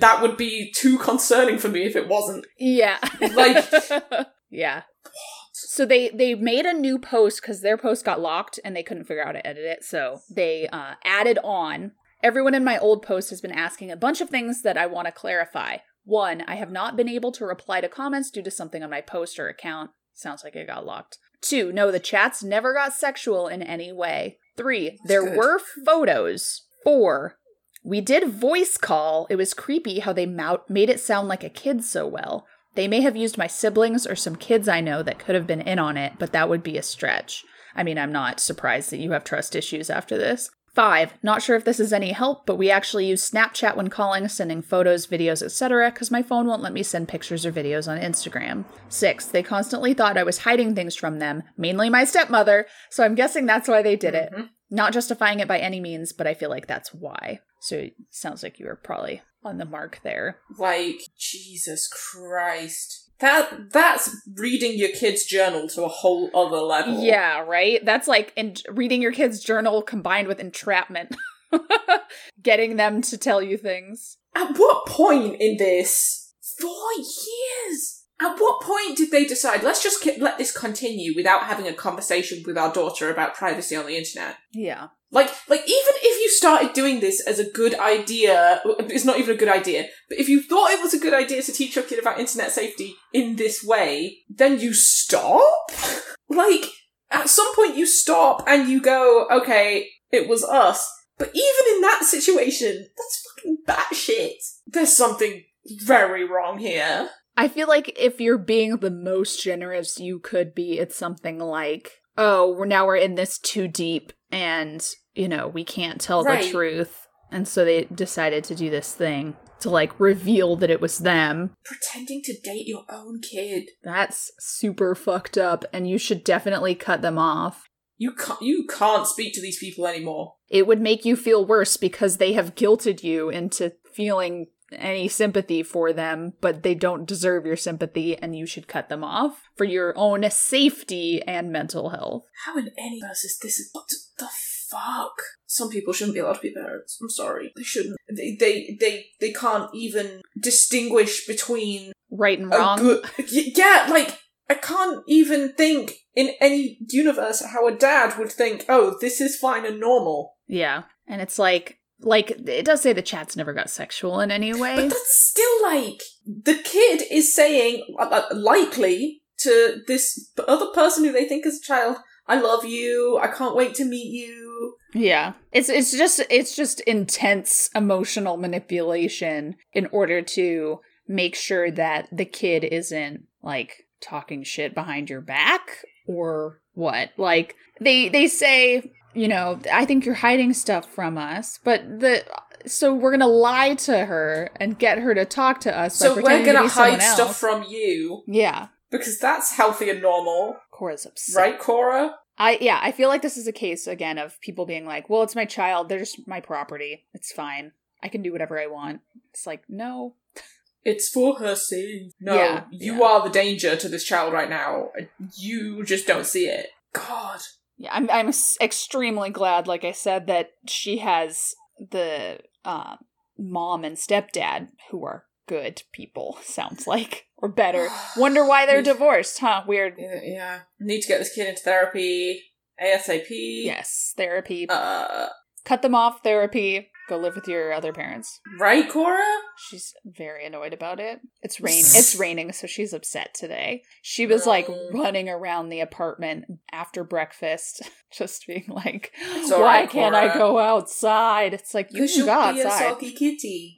Speaker 2: that would be too concerning for me if it wasn't.
Speaker 1: Yeah.
Speaker 2: Like-
Speaker 1: yeah. So they they made a new post because their post got locked and they couldn't figure out how to edit it. So they uh, added on. Everyone in my old post has been asking a bunch of things that I want to clarify. One, I have not been able to reply to comments due to something on my post or account. Sounds like it got locked. Two, no, the chats never got sexual in any way. Three, there
Speaker 2: good.
Speaker 1: were photos. Four, we did voice call. It was creepy how they made it sound like a kid so well. They may have used my siblings or some kids I know that could have been in on it, but that would be a stretch. I mean, I'm not surprised that you have trust issues after this. Five, not sure if this is any help, but we actually use Snapchat when calling, sending photos, videos, etc., because my phone won't let me send pictures or videos on Instagram. Six, they constantly thought I was hiding things from them, mainly my stepmother, so I'm guessing that's why they did it.
Speaker 2: Mhm.
Speaker 1: Not justifying it by any means, but I feel like that's why. So it sounds like you were probably on the mark there.
Speaker 2: Like, Jesus Christ. That that's reading your kid's journal to a whole other level.
Speaker 1: Yeah, right? That's like in- reading your kid's journal combined with entrapment. Getting them to tell you things.
Speaker 2: At what point in this? Four years. At what point did they decide? Let's just ki- let this continue without having a conversation with our daughter about privacy on the internet.
Speaker 1: Yeah.
Speaker 2: Like, like even if you started doing this as a good idea, it's not even a good idea. But if you thought it was a good idea to teach your kid about internet safety in this way, then you stop. like, at some point you stop and you go, okay, it was us. But even in that situation, that's fucking batshit. There's something very wrong here.
Speaker 1: I feel like if you're being the most generous you could be, it's something like, oh, we're now we're in this too deep and, you know, we can't tell
Speaker 2: Right.
Speaker 1: the truth. And so they decided to do this thing to like reveal that it was them.
Speaker 2: Pretending to date your own kid.
Speaker 1: That's super fucked up and you should definitely cut them off.
Speaker 2: You can't, you can't speak to these people anymore.
Speaker 1: It would make you feel worse because they have guilted you into feeling any sympathy for them, but they don't deserve your sympathy and you should cut them off for your own safety and mental health.
Speaker 2: How in any verse is this? What the fuck? Some people shouldn't be allowed to be parents. I'm sorry. They shouldn't. They they they, they can't even distinguish between
Speaker 1: Right and wrong.
Speaker 2: good. Yeah, like I can't even think in any universe how a dad would think, oh, this is fine and normal.
Speaker 1: Yeah. And it's like, like, it does say the chat's never got sexual in any way.
Speaker 2: But that's still like, the kid is saying, uh, uh, likely, to this other person who they think is a child, I love you, I can't wait to meet you.
Speaker 1: Yeah. It's it's just it's just intense emotional manipulation in order to make sure that the kid isn't like talking shit behind your back or what. Like they they say, you know, I think you're hiding stuff from us, but the so we're gonna lie to her and get her to talk to us.
Speaker 2: So we're
Speaker 1: to
Speaker 2: gonna
Speaker 1: someone
Speaker 2: hide stuff from you,
Speaker 1: Yeah,
Speaker 2: because that's healthy and normal,
Speaker 1: Cora's upset.
Speaker 2: right, Cora?
Speaker 1: I yeah, I feel like this is a case again of people being like, "Well, it's my child. They're just my property. It's fine. I can do whatever I want." It's like, no.
Speaker 2: It's for her sake. No,
Speaker 1: Yeah,
Speaker 2: you
Speaker 1: yeah.
Speaker 2: are the danger to this child right now. You just don't see it. God.
Speaker 1: Yeah, I'm I'm extremely glad, like I said, that she has the uh, mom and stepdad who are good people. Sounds like or better. Wonder why they're divorced, huh? Weird.
Speaker 2: Yeah, yeah. Need to get this kid into therapy ASAP.
Speaker 1: Yes, therapy.
Speaker 2: Uh,
Speaker 1: Cut them off. Therapy. Go live with your other parents.
Speaker 2: right, Cora?
Speaker 1: She's very annoyed about it. It's rain. it's raining, so she's upset today. She was like running around the apartment after breakfast, just being like, "Why
Speaker 2: alright,
Speaker 1: can't I go outside?" It's like you
Speaker 2: You should
Speaker 1: go
Speaker 2: be a
Speaker 1: outside.
Speaker 2: sulky kitty.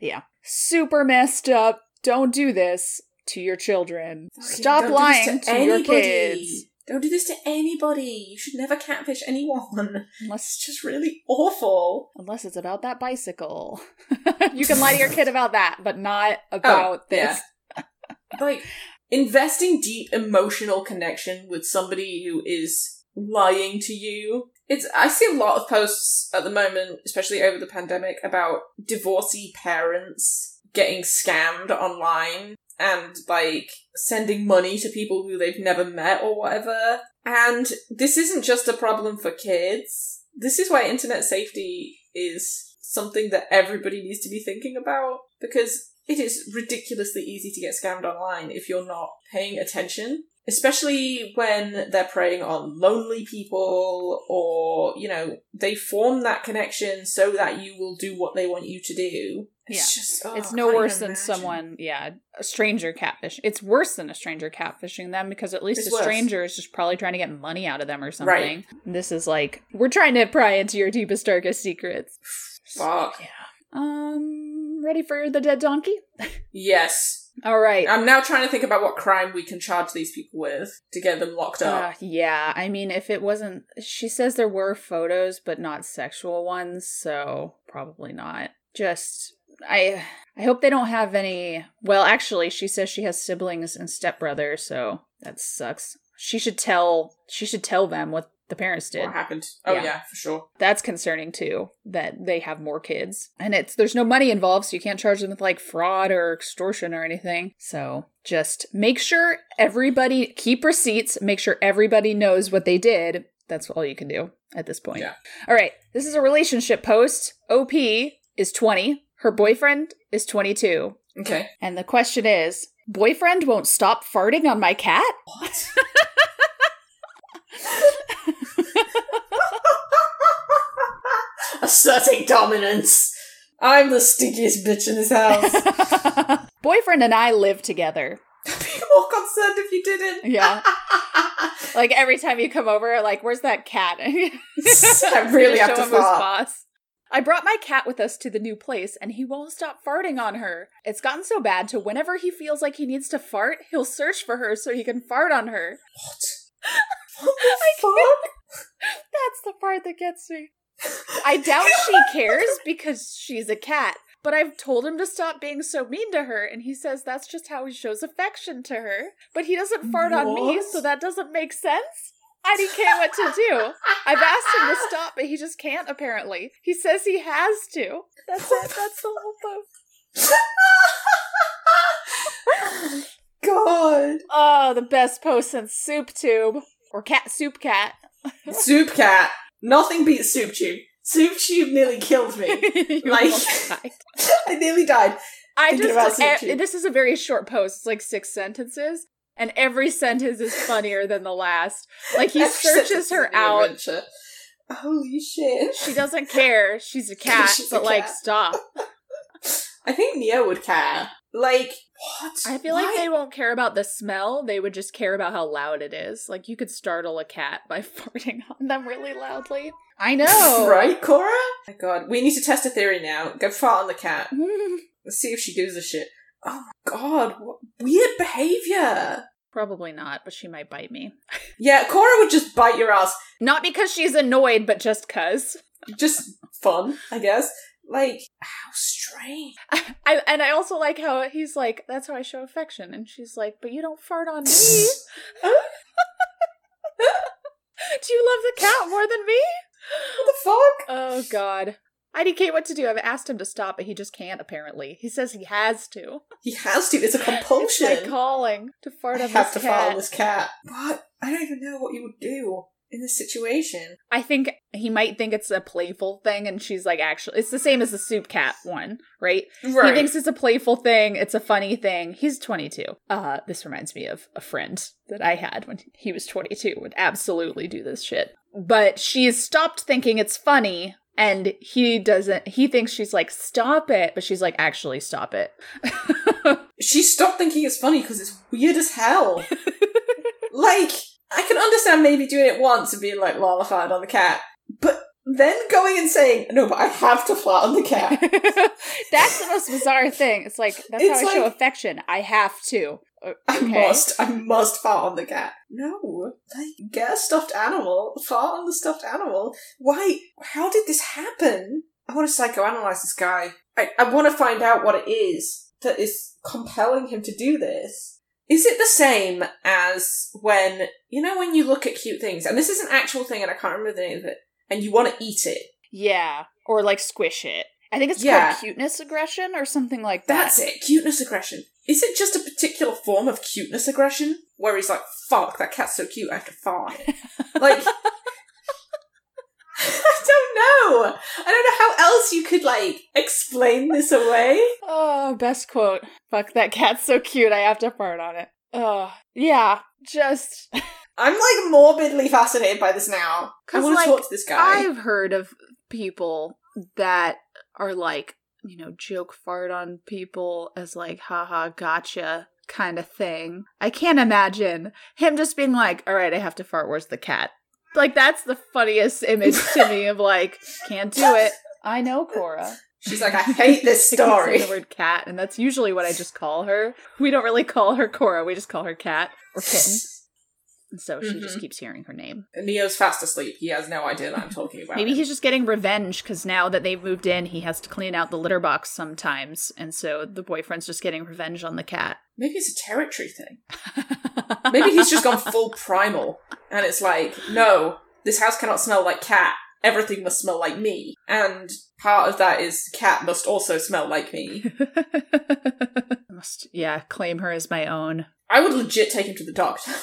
Speaker 1: Yeah, super messed up. Don't do this to your children. Stop
Speaker 2: Don't do this
Speaker 1: lying to, your kids.
Speaker 2: Don't do this to anybody. You should never catfish anyone.
Speaker 1: Unless
Speaker 2: It's just really awful.
Speaker 1: unless it's about that bicycle. you can lie to your kid about that, but not oh, about
Speaker 2: Oh, yeah.
Speaker 1: this.
Speaker 2: like investing deep emotional connection with somebody who is lying to you it's i see a lot of posts at the moment especially over the pandemic about divorcee parents getting scammed online and like sending money to people who they've never met or whatever. And this isn't just a problem for kids. This is why internet safety is something that everybody needs to be thinking about because it is ridiculously easy to get scammed online if you're not paying attention especially when they're preying on lonely people or you know they form that connection so that you will do what they want you to do it's just oh,
Speaker 1: it's no worse than
Speaker 2: imagine.
Speaker 1: someone, yeah, a stranger catfish. It's worse than a stranger catfishing them because at least
Speaker 2: It's
Speaker 1: a
Speaker 2: worse.
Speaker 1: stranger is just probably trying to get money out of them or something.
Speaker 2: Right.
Speaker 1: This is like we're trying to pry into your deepest darkest secrets.
Speaker 2: Fuck.
Speaker 1: Yeah. Um, ready for the dead donkey?
Speaker 2: yes
Speaker 1: All right.
Speaker 2: i'm now trying to think about what crime we can charge these people with to get them locked up
Speaker 1: Uh, yeah, I mean, if it wasn't, she says there were photos, but not sexual ones, so probably not. Just, I, I hope they don't have any. Well, actually, she says she has siblings and stepbrother, so that sucks. She should tell. She should tell them what the parents did.
Speaker 2: what happened oh
Speaker 1: Yeah.
Speaker 2: yeah for sure
Speaker 1: That's concerning too. That they have more kids, and it's there's no money involved, so you can't charge them with like fraud or extortion or anything. So just make sure everybody keep receipts. Make sure everybody knows what they did. That's all you can do at this point.
Speaker 2: Yeah.
Speaker 1: All right. This is a relationship post. OP is 20. Her boyfriend is 22.
Speaker 2: okay
Speaker 1: And the question is Boyfriend won't stop farting on my cat?
Speaker 2: what asserting dominance i'm the stinkiest bitch in this house
Speaker 1: Boyfriend and I live together.
Speaker 2: I'd be more concerned if you didn't.
Speaker 1: Yeah. Like every time you come over, like, where's that cat?
Speaker 2: I really have to fart.
Speaker 1: I brought my cat with us to the new place, and he won't stop farting on her. It's gotten so bad to whenever he feels like he needs to fart, he'll search for her so he can fart on her.
Speaker 2: What? What the fuck?
Speaker 1: That's the part that gets me. I doubt she cares because she's a cat. But I've told him to stop being so mean to her, and he says that's just how he shows affection to her. But he doesn't fart on me, so that doesn't make sense. I didn't care what to do. I've asked him to stop, but he just can't, apparently. He says he has to. That's it. That's the whole post.
Speaker 2: God.
Speaker 1: Oh, the best post since Soup Tube. Or Cat Soup Cat.
Speaker 2: Soup cat. Nothing beats soup tube. Soup tube nearly killed me. Like- I nearly died.
Speaker 1: I just this is a very short post. It's like six sentences. And every sentence is funnier than the last. Like he
Speaker 2: Every
Speaker 1: searches her out.
Speaker 2: adventure. Holy shit.
Speaker 1: She doesn't care. She's a cat,
Speaker 2: She's a
Speaker 1: but like
Speaker 2: cat.
Speaker 1: stop.
Speaker 2: I think Neo would care. Like, what?
Speaker 1: I feel like they won't care about the smell. They would just care about how loud it is. Like you could startle a cat by farting on them really loudly. I know.
Speaker 2: Right, Cora? Oh my god, we need to test a theory now. Go fart on the cat. Let's see if she gives a shit. Oh my god, what weird behavior.
Speaker 1: Probably not, but she might bite me.
Speaker 2: Yeah, Cora would just bite your ass.
Speaker 1: Not because she's annoyed, but just cuz.
Speaker 2: Just fun, I guess. Like, how strange.
Speaker 1: I and I also like how he's like, "That's how I show affection," and she's like, "But you don't fart on me." Do you love the cat more than me?
Speaker 2: What the fuck?
Speaker 1: Oh God, IDK, what to do? I've asked him to stop, but he just can't. Apparently, he says he has to.
Speaker 2: He has to. It's a
Speaker 1: It's
Speaker 2: compulsion.
Speaker 1: like calling to fart
Speaker 2: I
Speaker 1: on
Speaker 2: have
Speaker 1: this
Speaker 2: to fart on this cat. What? I don't even know what you would do in this situation.
Speaker 1: I think he might think it's a playful thing, and she's like, actually, it's the same as the soup cat one, right?
Speaker 2: Right.
Speaker 1: He thinks it's a playful thing, it's a funny thing. He's 22. Uh, this reminds me of a friend that I had when he was 22, would absolutely do this shit. But she's stopped thinking it's funny, and he doesn't, he thinks she's like, stop it, but she's like, actually, stop it.
Speaker 2: she stopped thinking it's funny because it's weird as hell. like, I can understand maybe doing it once and being like, lol, I on the cat. But then going and saying, no, but I have to fart on the cat.
Speaker 1: That's the most bizarre thing. It's like, that's
Speaker 2: It's
Speaker 1: how I show affection. I have to. O-
Speaker 2: I
Speaker 1: Okay.
Speaker 2: must, I must fart on the cat. No, like, get a stuffed animal, fart on the stuffed animal. Why, how did this happen? I want to psychoanalyze this guy. I, I want to find out what it is that is compelling him to do this. Is it the same as when, you know, when you look at cute things, and this is an actual thing and I can't remember the name of it, and you want to eat it?
Speaker 1: Yeah, or like squish it. I think it's
Speaker 2: Yeah.
Speaker 1: called cuteness aggression or something like that.
Speaker 2: That's it, cuteness aggression. Is it just a particular form of cuteness aggression? Where he's like, fuck, that cat's so cute, I have to fart. Like, I don't know. I don't know how else you could, like, explain this away.
Speaker 1: Oh, best quote. Fuck that cat's so cute. I have to fart on it. Oh, yeah. Just
Speaker 2: I'm, like, morbidly fascinated by this now. I want
Speaker 1: like,
Speaker 2: to talk to this guy.
Speaker 1: I've heard of people that are like, you know, joke fart on people as like, haha, gotcha kind of thing. I can't imagine him just being like, all right, I have to fart. Where's the cat? Like, that's the funniest image to me of like, can't do it. I know, Cora.
Speaker 2: She's like, I hate this
Speaker 1: I keep saying
Speaker 2: story.
Speaker 1: the word cat, and that's usually what I just call her. We don't really call her Cora, we just call her cat or kitten. And so she just
Speaker 2: Mhm.
Speaker 1: keeps hearing her name.
Speaker 2: Neo's fast asleep. He has no idea that I'm talking about.
Speaker 1: Maybe
Speaker 2: him.
Speaker 1: he's just getting revenge because now that they've moved in, he has to clean out the litter box sometimes, and so the boyfriend's just getting revenge on the cat.
Speaker 2: Maybe it's a territory thing. Maybe he's just gone full primal, and it's like, no, this house cannot smell like cat. Everything must smell like me, and part of that is the cat must also smell like me.
Speaker 1: Must yeah, claim her as my own.
Speaker 2: I would legit take him to the doctor.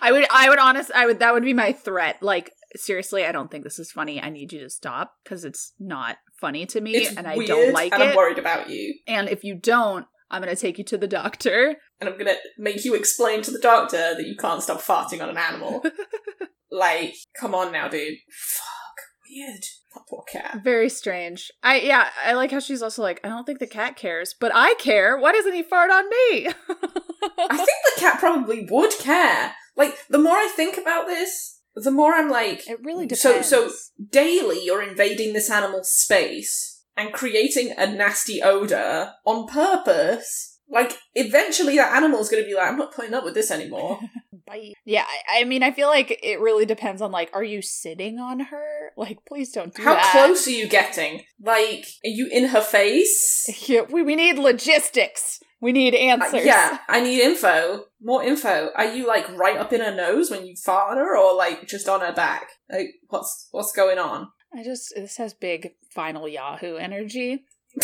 Speaker 1: I would, I would honest, I would. That would be my threat. Like seriously, I don't think this is funny. I need you to stop because it's not funny to me,
Speaker 2: It's
Speaker 1: and I don't like
Speaker 2: and
Speaker 1: it.
Speaker 2: I'm worried about you,
Speaker 1: And if you don't, I'm gonna take you to the doctor.
Speaker 2: and I'm gonna make you explain to the doctor that you can't stop farting on an animal. like, come on now, dude. Fuck, weird. That poor cat.
Speaker 1: Very strange. I yeah, I like how she's also like, I don't think the cat cares, but I care. Why doesn't he fart on me?
Speaker 2: I think the cat probably would care. Like, the more I think about this, the more I'm like,
Speaker 1: it really depends.
Speaker 2: So- so- daily you're invading this animal's space and creating a nasty odor on purpose. Like, eventually that animal's gonna be like, I'm not putting up with this anymore.
Speaker 1: Bye. Yeah, I, I mean, I feel like it really depends on like, are you sitting on her? Like, please don't do that.
Speaker 2: How
Speaker 1: that.
Speaker 2: close are you getting? Like, are you in her face?
Speaker 1: Yeah, we we need logistics. We need
Speaker 2: Uh,
Speaker 1: answers.
Speaker 2: yeah, I need info. More info. Are you like right up in her nose when you fart on her, or like just on her back? Like, what's what's going on?
Speaker 1: I just this has big final Yahoo energy.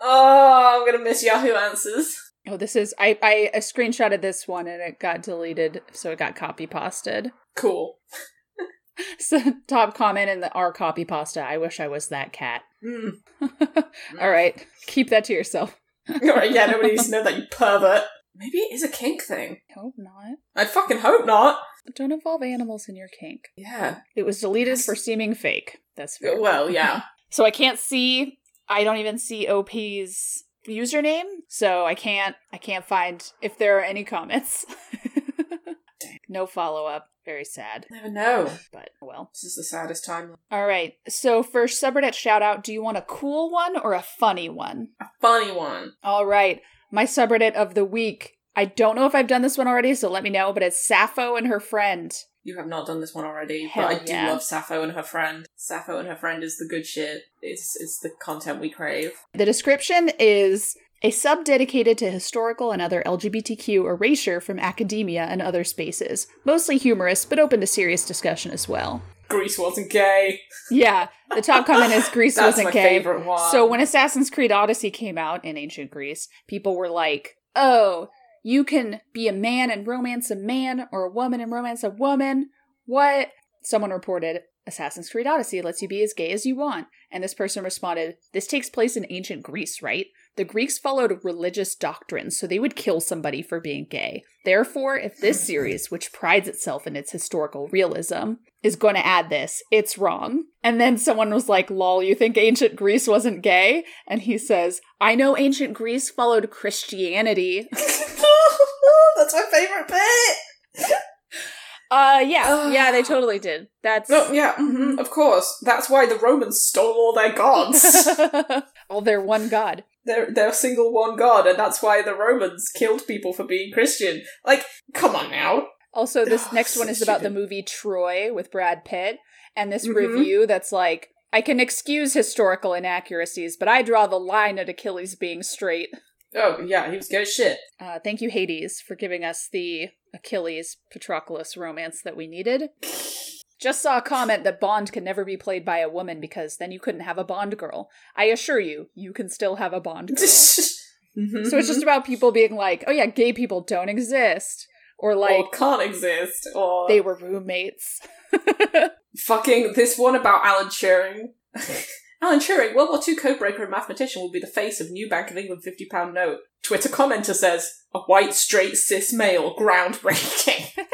Speaker 2: oh, I'm gonna miss Yahoo Answers.
Speaker 1: Oh, this is I I, I screenshotted this one and it got deleted, so it got copy pasted.
Speaker 2: Cool.
Speaker 1: So top comment in the R copy pasta. I wish I was that cat.
Speaker 2: Mm.
Speaker 1: All right, keep that to yourself.
Speaker 2: Alright, yeah, nobody needs to know that, you pervert. Maybe it is a kink thing.
Speaker 1: I Hope not.
Speaker 2: I fucking hope not.
Speaker 1: Don't involve animals in your kink.
Speaker 2: Yeah.
Speaker 1: It was deleted
Speaker 2: Yes.
Speaker 1: for seeming fake. That's fair.
Speaker 2: Well, yeah.
Speaker 1: So I can't see. I don't even see OP's username, so I can't. I can't find if there are any comments. no follow up. Very sad,
Speaker 2: Never know.
Speaker 1: but well.
Speaker 2: This is the saddest time.
Speaker 1: All right. So for subreddit shout out, do you want a cool one or a funny one?
Speaker 2: A funny one.
Speaker 1: All right. My subreddit of the week. I don't know if I've done this one already, so let me know, but it's Sappho and her friend.
Speaker 2: You have not done this one already,
Speaker 1: Hell
Speaker 2: but I do love Sappho and her friend. Sappho and her friend is the good shit. It's it's the content we crave.
Speaker 1: The description is a sub dedicated to historical and other LGBTQ erasure from academia and other spaces. Mostly humorous, but open to serious discussion as well.
Speaker 2: Greece wasn't gay.
Speaker 1: Yeah, the top comment is Greece
Speaker 2: That's
Speaker 1: wasn't
Speaker 2: my
Speaker 1: gay.
Speaker 2: favorite one.
Speaker 1: So when Assassin's Creed Odyssey came out in ancient Greece, people were like, "Oh, you can be a man and romance a man, or a woman and romance a woman." What? Someone reported, "Assassin's Creed Odyssey lets you be as gay as you want," and this person responded, "This takes place in ancient Greece, right? The Greeks followed religious doctrines, so they would kill somebody for being gay. Therefore, if this series, which prides itself in its historical realism, is going to add this, it's wrong. And then someone was like, lol, you think ancient Greece wasn't gay? And he says, I know ancient Greece followed Christianity.
Speaker 2: That's my favorite bit.
Speaker 1: Uh, yeah, yeah, they totally did. That's.
Speaker 2: No, yeah, mhm, of course. That's why the Romans stole all their gods.
Speaker 1: all they're one god.
Speaker 2: They're they're a single one god, and that's why the Romans killed people for being Christian. Like, come on now.
Speaker 1: Also, this
Speaker 2: Oh,
Speaker 1: next
Speaker 2: so
Speaker 1: one is about the movie Troy with Brad Pitt, and this
Speaker 2: Mhm.
Speaker 1: review that's like, I can excuse historical inaccuracies, but I draw the line at Achilles being straight.
Speaker 2: Oh yeah, he was good as shit.
Speaker 1: Uh, thank you, Hades, for giving us the Achilles Patroclus romance that we needed. Just saw a comment that Bond can never be played by a woman because then you couldn't have a Bond girl. I assure you, you can still have a Bond girl. so it's just about people being like, oh yeah, gay people don't exist. Or like,
Speaker 2: or can't exist, or
Speaker 1: they were roommates.
Speaker 2: fucking this one about Alan Turing. Alan Turing, World War II codebreaker and mathematician, will be the face of new Bank of England fifty pound note. Twitter commenter says, "A white, straight, cis male, groundbreaking."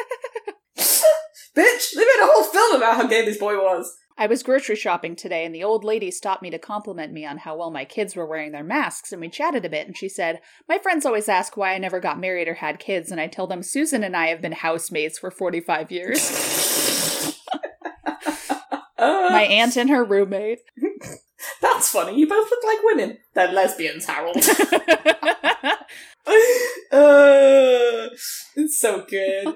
Speaker 2: Bitch, they made a whole film about how gay this boy was.
Speaker 1: I was grocery shopping today, and the old lady stopped me to compliment me on how well my kids were wearing their masks, and we chatted a bit. And she said, My friends always ask why I never got married or had kids, and I tell them Susan and I have been housemates for 45 years. My aunt and her roommate.
Speaker 2: that's funny. You both look like women. They're lesbians, Harold. uh, it's so good.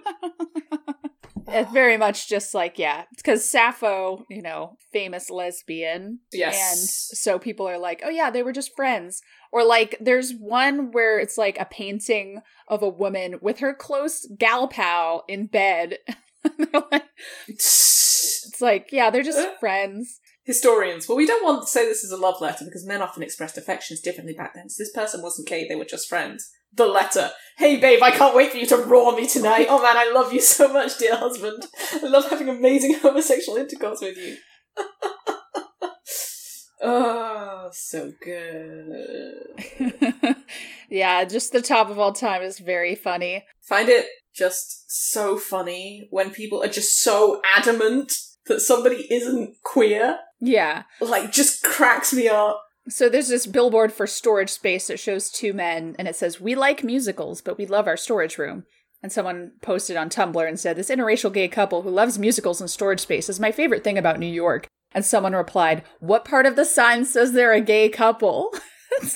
Speaker 1: It's very much just like, yeah, because Sappho, you know, famous lesbian.
Speaker 2: Yes.
Speaker 1: And so people are like, oh yeah, they were just friends. Or like, there's one where it's like a painting of a woman with her close gal pal in bed. Like- it's like, yeah, they're just friends.
Speaker 2: Historians. Well, we don't want to say this is a love letter because men often expressed affections differently back then. So this person wasn't gay, they were just friends. The letter. Hey babe, I can't wait for you to raw me tonight. Oh man, I love you so much, dear husband. I love having amazing homosexual intercourse with you. oh, so good.
Speaker 1: yeah, just the top of all time is very funny.
Speaker 2: Find it just so funny when people are just so adamant that somebody isn't queer.
Speaker 1: Yeah.
Speaker 2: Like, just cracks me up.
Speaker 1: So there's this billboard for storage space that shows two men and it says, We like musicals, but we love our storage room. And someone posted on Tumblr and said, This interracial gay couple who loves musicals and storage space is my favorite thing about New York. And someone replied, What part of the sign says they're a gay couple?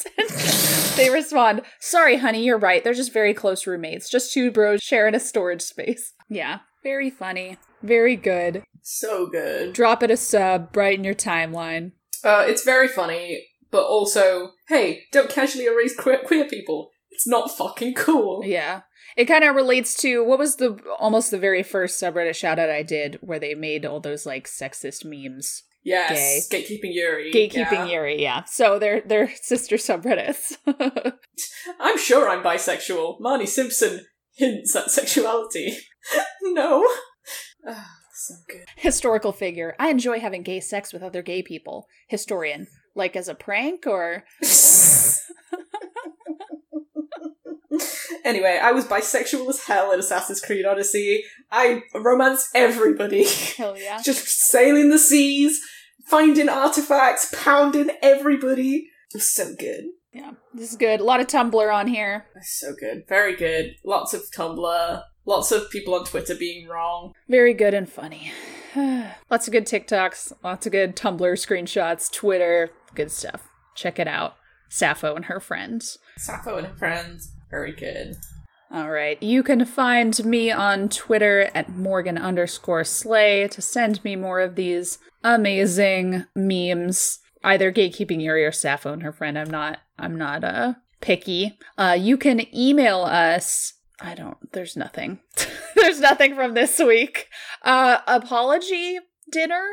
Speaker 1: they respond, Sorry, honey, you're right. They're just very close roommates. Just two bros sharing a storage space. Yeah, very funny. Very good.
Speaker 2: So good.
Speaker 1: Drop it a sub, brighten your timeline.
Speaker 2: Uh, it's very funny, but also, hey, don't casually erase queer, queer people. It's not fucking cool.
Speaker 1: Yeah. It kind of relates to what was the almost the very first subreddit shout out I did where they made all those like sexist memes.
Speaker 2: Yes, gatekeeping Yuri.
Speaker 1: Gatekeeping
Speaker 2: yeah.
Speaker 1: Yuri, yeah. So they're they're sister subreddits.
Speaker 2: I'm sure I'm bisexual. Marnie Simpson hints at sexuality. no. Ah, so good.
Speaker 1: Historical figure. I enjoy having gay sex with other gay people. Historian. Like as a prank or
Speaker 2: Anyway, I was bisexual as hell in Assassin's Creed Odyssey. I romance everybody.
Speaker 1: Hell yeah.
Speaker 2: Just sailing the seas, finding artifacts, pounding everybody. It was so good.
Speaker 1: Yeah, this is good. A lot of Tumblr on here.
Speaker 2: So good. Very good. Lots of Tumblr. Lots of people on Twitter being wrong.
Speaker 1: Very good and funny. lots of good TikToks, lots of good Tumblr screenshots, Twitter, good stuff. Check it out. Sappho and her friends.
Speaker 2: Sappho and her friends. Very good.
Speaker 1: All right. You can find me on Twitter at Morgan underscore Slay to send me more of these amazing memes. Either gatekeeping Yuri or Sappho and her friend. I'm not I'm not uh picky. Uh you can email us. I don't there's nothing. there's nothing from this week. Uh apology dinner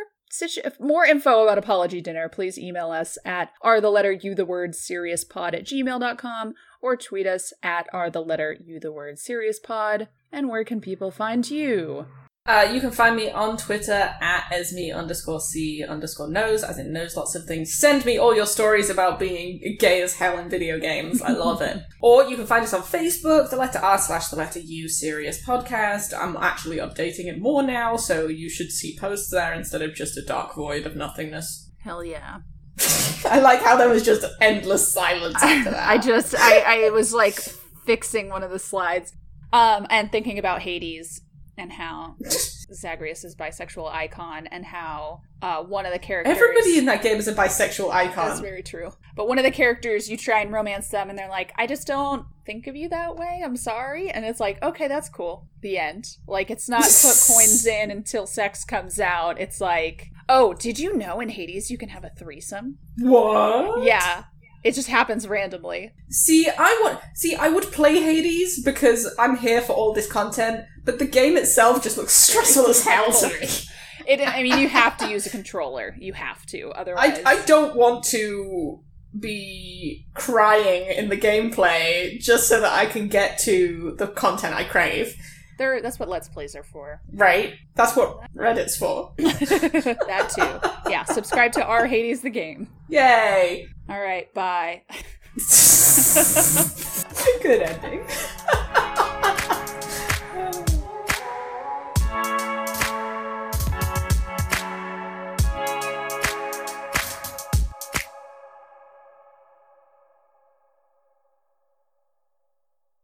Speaker 1: More info about apology dinner please email us at are the letter u the word serious pod at gmail.com or tweet us at are the letter u the word serious pod. And where can people find you
Speaker 2: Uh, you can find me on Twitter at esme underscore c underscore knows, as in knows lots of things. Send me all your stories about being gay as hell in video games. I love it. Or you can find us on Facebook, the letter R slash the letter U serious podcast. I'm actually updating it more now, so you should see posts there instead of just a dark void of nothingness.
Speaker 1: hell yeah
Speaker 2: I like how there was just endless silence after that.
Speaker 1: i just I, I was like fixing one of the slides um and thinking about hades and how zagreus is bisexual icon and how uh one of the characters
Speaker 2: Everybody in that game is a bisexual icon.
Speaker 1: That's very true. But one of the characters, you try and romance them, and they're like, I just don't think of you that way. I'm sorry. And it's like, okay, that's cool. The end. Like, it's not put coins in until sex comes out. It's like, oh, did you know in Hades you can have a threesome?
Speaker 2: What?
Speaker 1: Yeah. It just happens randomly.
Speaker 2: See, I want. See, I would play Hades because I'm here for all this content, but the game itself just looks stressful as hell to me.
Speaker 1: It, I mean, you have to use a controller. You have to. Otherwise.
Speaker 2: I, I don't want to be crying in the gameplay just so that I can get to the content I crave.
Speaker 1: They're, that's what Let's Plays are for.
Speaker 2: Right? That's what Reddit's for.
Speaker 1: that too. Yeah, subscribe to our Hades the game.
Speaker 2: Yay!
Speaker 1: All right, bye.
Speaker 2: Good ending.